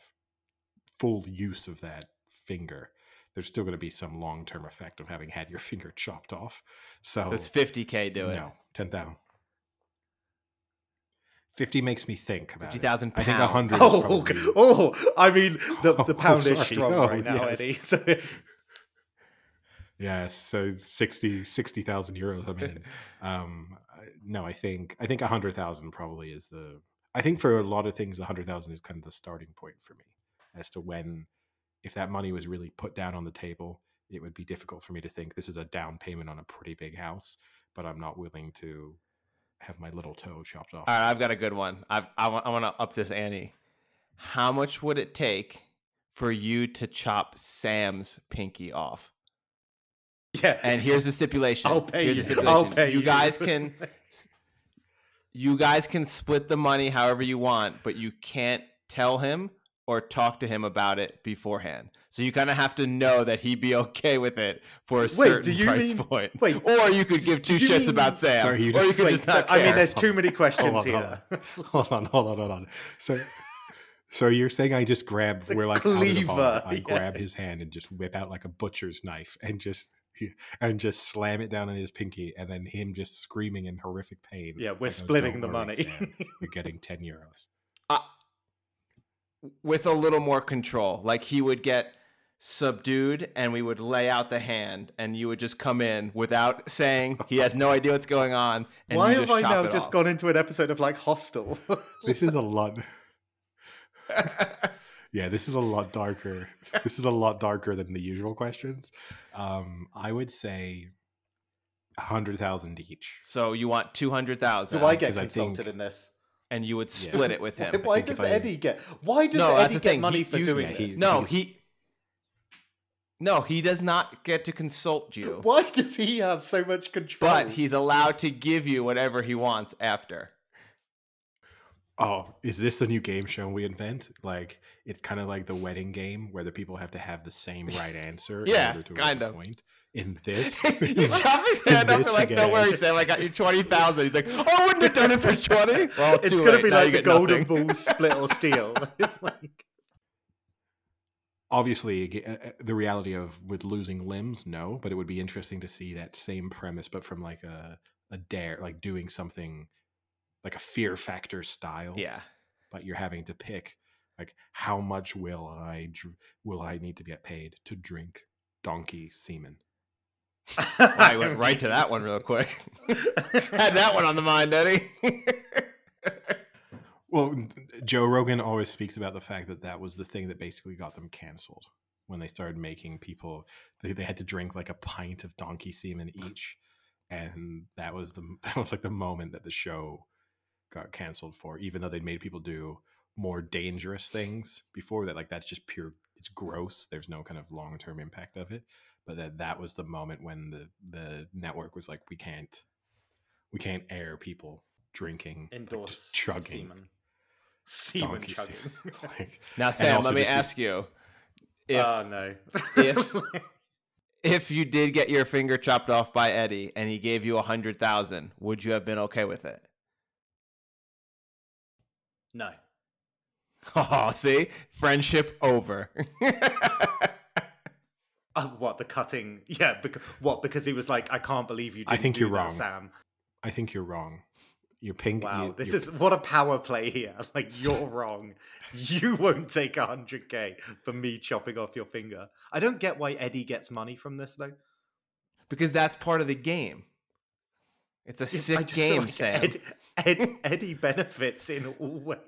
full use of that finger. There's still going to be some long term effect of having had your finger chopped off. So Does 50k do it? no, ten thousand. Fifty makes me think about it. 50,000 I think pounds. hundred. Oh, probably, oh, I mean, the, the Oh, pound is strong Oh, right now, yes. Eddie. So Yeah, so 60 60,000 euros. I mean, um, no, I think I think a hundred thousand probably is the. I think for a lot of things, a hundred thousand is kind of the starting point for me as to when, if that money was really put down on the table, it would be difficult for me to think this is a down payment on a pretty big house, but I'm not willing to have my little toe chopped off. All right, I've got a good one. I've, I want to up this ante. How much would it take for you to chop Sam's pinky off? Yeah, And here's the stipulation. I'll pay here's you. the I'll stipulation. pay you you. guys can you guys can split the money however you want, but you can't tell him or talk to him about it beforehand. So you kind of have to know that he'd be okay with it for a Wait, certain do you price mean- point. wait, or you could give two shits mean- about Sam, Sorry, you or you could Wait, just not Care. I mean, there's too many questions on, hold here. on. hold on, hold on, hold on. So, so you're saying I just grab, The we're like out of the bar, I yeah. grab his hand and just whip out like a butcher's knife and just and just slam it down in his pinky, and then him just screaming in horrific pain. Yeah, we're splitting "Don't the worry, money. Sam, you're getting ten euros. with a little more control. Like he would get subdued and we would lay out the hand and you would just come in without saying he has no idea what's going on and Why have just I now just off. gone into an episode of like Hostel? This is a lot. Yeah, this is a lot darker. this is a lot darker than the usual questions. Um, I would say a hundred thousand each. so you want 200,000 Do I get 'cause I consulted think- in this? and you would Yeah. split it with Why, him. why think does if I- Eddie get? Why does No, Eddie get money He- for you- doing yeah, this? he's- no, he No, he does not get to consult you. Why does he have so much control? But he's allowed to give you whatever he wants after. Oh, is this the new game show we invent? Like it's kind of like the wedding game where the people have to have the same right answer Yeah, in order to kind of. point. In this, you chop his hand off and like, don't worry, Sam, I got you 20,000. He's like, oh, I wouldn't have done it for 20. Well, it's gonna late. be Now like the golden nothing. ball split or steal. it's like obviously uh, uh, the reality of with losing limbs no but it would be interesting to see that same premise but from like a a dare like doing something like a fear factor style Yeah. but you're having to pick like how much will i dr- will i need to get paid to drink donkey semen I went right to that one real quick. Had that one on the mind, Eddie. well joe rogan always speaks about the fact that that was the thing that basically got them canceled when they started making people they, they had to drink like a pint of donkey semen each and that was the that was like the moment that the show got canceled for even though they'd made people do more dangerous things before that like that's just pure it's gross there's no kind of long-term impact of it but that that was the moment when the the network was like we can't we can't air people drinking like, endorse just chugging semen. Semen donkey chugging. semen. Like, now, Sam, let me just the- ask you if oh no. if- if you did get your finger chopped off by Eddie and he gave you a hundred thousand, would you have been okay with it? No. Oh, see, friendship over. Uh, what the cutting? Yeah. Because, what? Because he was like, I can't believe you. I think you're that, wrong. Sam. I think you're wrong. You're pink. Wow, you- this you're- is what a power play here. Like you're wrong. You won't take a hundred k for me chopping off your finger. I don't get why Eddie gets money from this though. because that's part of the game. It's a Yes, I sick just game, like Sam. Ed, Ed, Eddie benefits in all ways.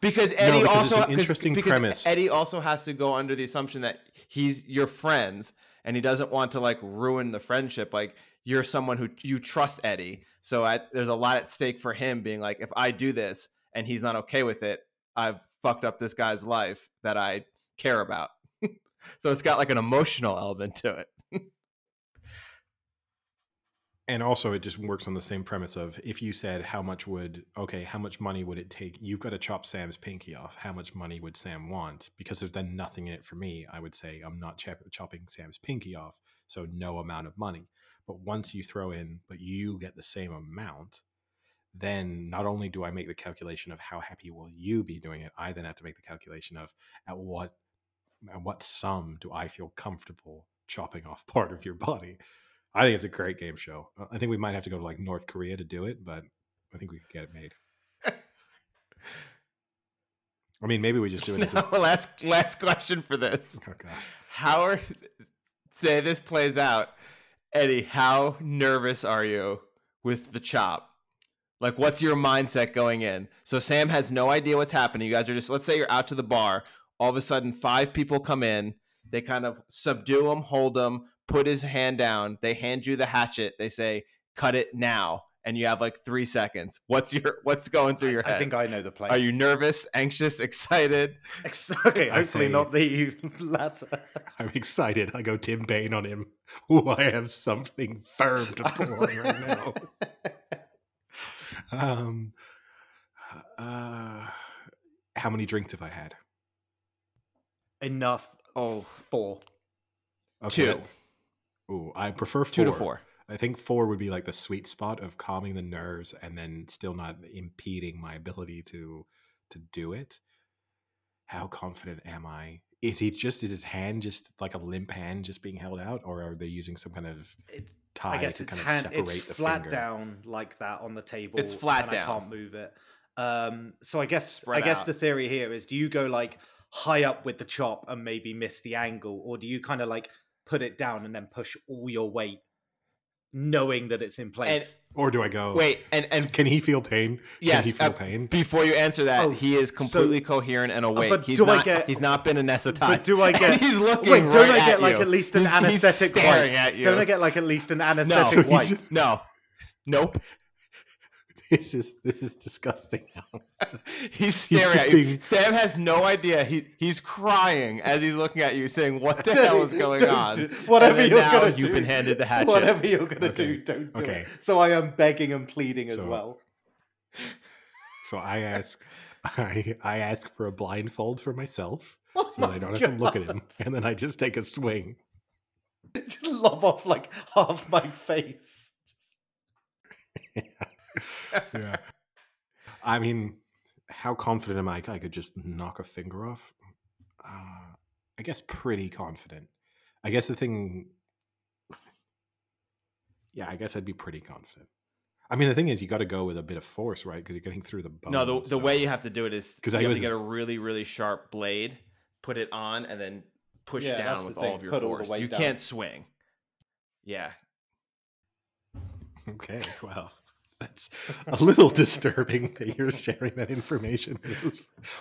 Because Eddie because it's also interesting because premise. Eddie also has to go under the assumption that he's your friends and he doesn't want to like ruin the friendship. Like you're someone who you trust Eddie, so I, there's a lot at stake for him being like, if I do this and he's not okay with it, I've fucked up this guy's life that I care about. so it's got like an emotional element to it. and also it just works on the same premise of if you said how much would okay how much money would it take? You've got to chop sam's pinky off. How much money would sam want? Because there's then nothing in it for me. I would say i'm not chop- chopping sam's pinky off so no amount of money. But once you throw in, but you get the same amount, then not only do I make the calculation of how happy will you be doing it, I then have to make the calculation of at what at what sum do I feel comfortable chopping off part of your body. I think it's a great game show. Uh, I think we might have to go to like North Korea to do it, but I think we could get it made. I mean, maybe we just do it. As a, last last question for this. oh gosh. How are say this plays out, Eddie? How nervous are you with the chop? Like, what's your mindset going in? So Sam has no idea what's happening. You guys are just let's say you're out to the bar. All of a sudden, five people come in. They kind of subdue them, hold him, put his hand down. They hand you the hatchet. They say, "Cut it now," and you have like three seconds. What's your what's going through your I head? I think I know the play. Are you nervous, anxious, excited? okay? I Hopefully say- not the latter. I'm excited. I go Tim Paine on him. Ooh, I have something firm to pull on right now. Um, uh, how many drinks have I had? Enough. Oh, Four. Two. That- Ooh, I prefer four. two to four. I think four would be like the sweet spot of calming the nerves and then still not impeding my ability to to do it. How confident am I? Is he just is his hand just like a limp hand just being held out, or are they using some kind of It's. tie I guess to it's kind of hand. separate It's the flat finger? down like that on the table. It's flat and down. I can't move it. Um. So I guess Spread I guess out. the theory here is: do you go like high up with the chop and maybe miss the angle, or do you kind of like put it down and then push all your weight, knowing that it's in place? Or do I go? Wait, and and can he feel pain? yes, can he feel uh, pain? before you answer that, Oh, he is so- completely coherent and awake. but he's do I not. get- he's not been anesthetized. But do I And get? he's looking. Wait, don't right I get at like you. at least an He's- he's anesthetic staring wipe? at you. Don't I get like at least an no, anesthetic he's- wipe? no, nope. This is this is disgusting now. He's staring just at you. being- Sam has no idea. He he's crying as he's looking at you, saying, "What the hell is going on?" do- Whatever you're gonna you've do, been handed the hatchet. Whatever you're gonna Okay, do, don't do okay. it. So I am begging and pleading as well. So I ask, I I ask for a blindfold for myself, Oh so that I don't have to look at him, and then I just take a swing. Just lob off like half my face. yeah. I mean, how confident am I? I could just knock a finger off. Uh, I guess pretty confident. I guess the thing. Yeah, I guess I'd be pretty confident. I mean, the thing is, you got to go with a bit of force, right? Because you're getting through the bone. no, the, the way you have to do it is 'Cause you I have was- to get a really really sharp blade, put it on, and then push Yeah, down with all of your put force. you down. can't swing. Yeah, Okay, well, that's a little disturbing that you're sharing that information.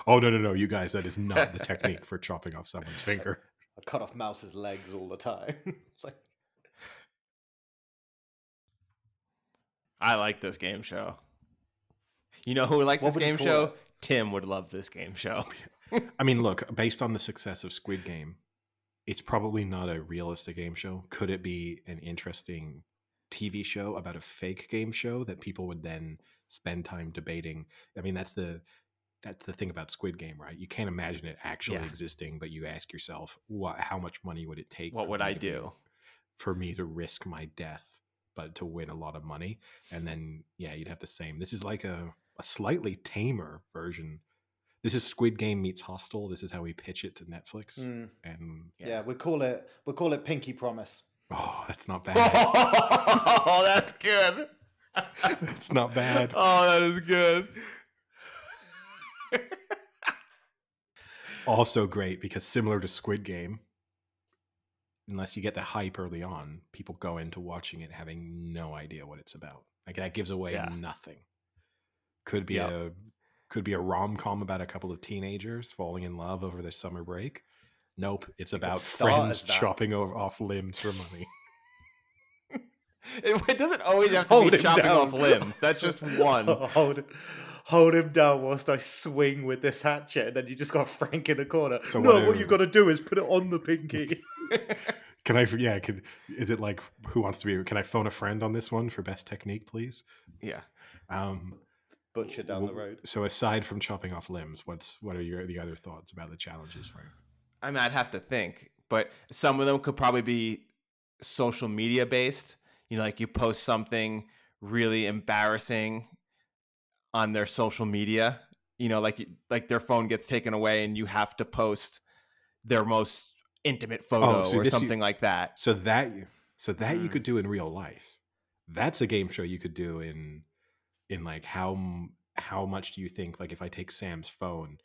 Oh no, no, no, you guys, that is not the technique for chopping off someone's finger. I cut off Mouse's legs all the time. Like, I like this game show. You know who would like What this would game show? it? Tim would love this game show. I mean, look, based on the success of Squid Game, it's probably not a realistic game show. Could it be an interesting TV show about a fake game show that people would then spend time debating? I mean, that's the that's the thing about Squid Game, right? You can't imagine it actually Yeah. existing, but you ask yourself, what how much money would it take What would I do? for me to risk my death but to win a lot of money? And then yeah, you'd have the same. This is like a a slightly tamer version. This is Squid Game meets Hostel. This is how we pitch it to Netflix. mm, And yeah. we call it we call it Pinky Promise. Oh, that's not bad. oh, that's good. That's not bad. Oh, that is good. Also great because similar to Squid Game, unless you get the hype early on, people go into watching it having no idea what it's about. Like that gives away Yeah. nothing. Could be Yep. a could be a rom com about a couple of teenagers falling in love over their summer break. Nope, it's about friends chopping o- off limbs for money. It, it doesn't always have to Hold be chopping down. off limbs. That's just one. hold, hold him down whilst I swing with this hatchet, and then you just got Frank in the corner. So no, what what do- you got to do is put it on the pinky. Can I? Yeah, could is it like who wants to be? Can I phone a friend on this one for best technique, please? yeah. Um, Butcher down the road. So aside from chopping off limbs, what's what are your the other thoughts about the challenges for you? I mean, I'd have to think, but some of them could probably be social media based. you know, like you post something really embarrassing on their social media, you know, like like their phone gets taken away and you have to post their most intimate photo so or this you- something like that. So that you so that you Mm. could do in real life. That's a game show you could do in in like how how much do you think like if I take Sam's phone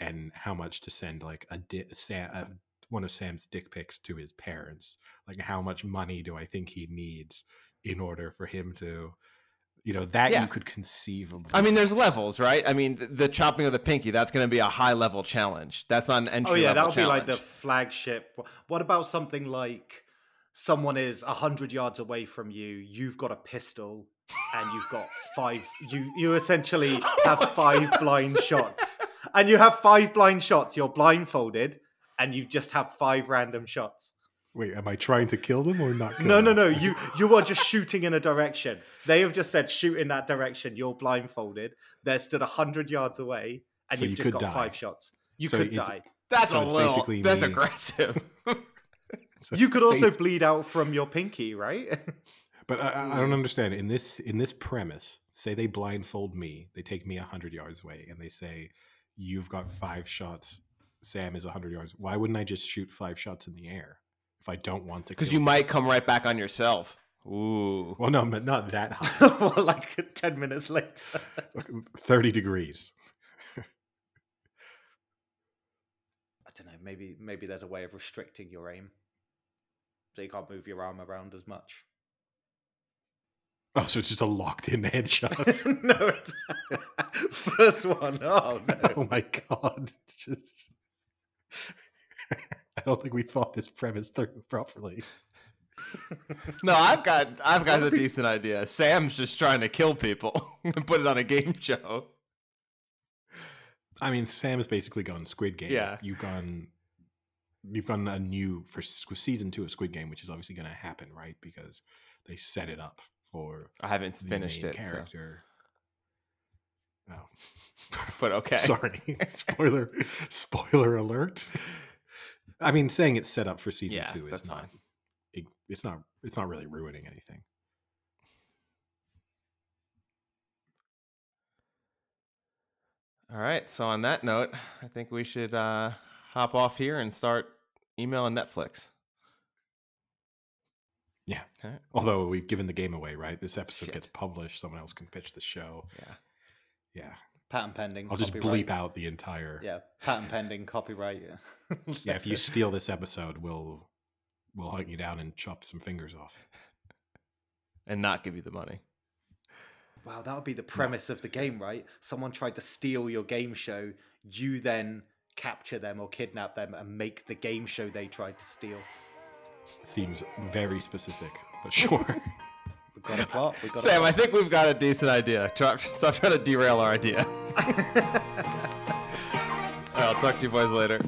and how much to send like a, di- Sam, uh one of Sam's dick pics to his parents? Like how much money do I think he needs in order for him to you know that Yeah. you could conceivably I mean, there's levels, right? I mean, th- the chopping of the pinky, that's going to be a high level challenge. That's not an entry Oh yeah, that'll be like the flagship. What about something like someone is a hundred yards away from you, you've got a pistol, and you've got five. You you essentially have five blind shots, and you have five blind shots. You're blindfolded, and you just have five random shots. Wait, am I trying to kill them or not? Kill No, no, them? no. You you are just shooting in a direction. They have just said shoot in that direction. You're blindfolded. They're stood a hundred yards away, and So you've you just could got die. five shots. You So could die. That's so a little. That's me- aggressive. So You could also basi- bleed out from your pinky, right? But I, I- I don't understand in this in this premise. Say they blindfold me, they take me hundred yards away, and they say, "You've got five shots. Sam is hundred yards. Why wouldn't I just shoot five shots in the air if I don't want to? Because you them? might come right back on yourself. Ooh. Well, no, but not that high. Well, like 10 minutes later. Thirty degrees. I don't know. Maybe maybe there's a way of restricting your aim. So you can't move your arm around as much. Oh, so it's just a locked-in headshot. no, it's first one. Oh no. oh my god! It's just. I don't think we thought this premise through properly. No, I've got I've got a decent idea. Sam's just trying to kill people and put it on a game show. I mean, Sam has basically gone Squid Game. Yeah. you've gone, you've gone a new for season two of Squid Game, which is obviously going to happen, right? Because they set it up for I haven't finished it, so- character. Oh, but okay. sorry. spoiler, spoiler alert. I mean, saying it's set up for season Yeah, two is that's not. fine. It's, it's not. It's not really ruining anything. All right. So on that note, I think we should uh, hop off here and start emailing Netflix. Yeah. All right. Although we've given the game away, right? This episode Shit. gets published. Someone else can pitch the show. Yeah. Yeah. Patent pending. I'll just copyright. bleep out the entire. Yeah, patent pending, copyright. Yeah. yeah, if you steal this episode, we'll we'll hunt you down and chop some fingers off. And not give you the money. Wow, that would be the premise of the game, right? Someone tried to steal your game show, you then capture them or kidnap them and make the game show they tried to steal. Seems very specific, but sure. We've got a plot. We've got Sam, a I plot. think we've got a decent idea. Try, stop trying to derail our idea. All right, I'll talk to you boys later.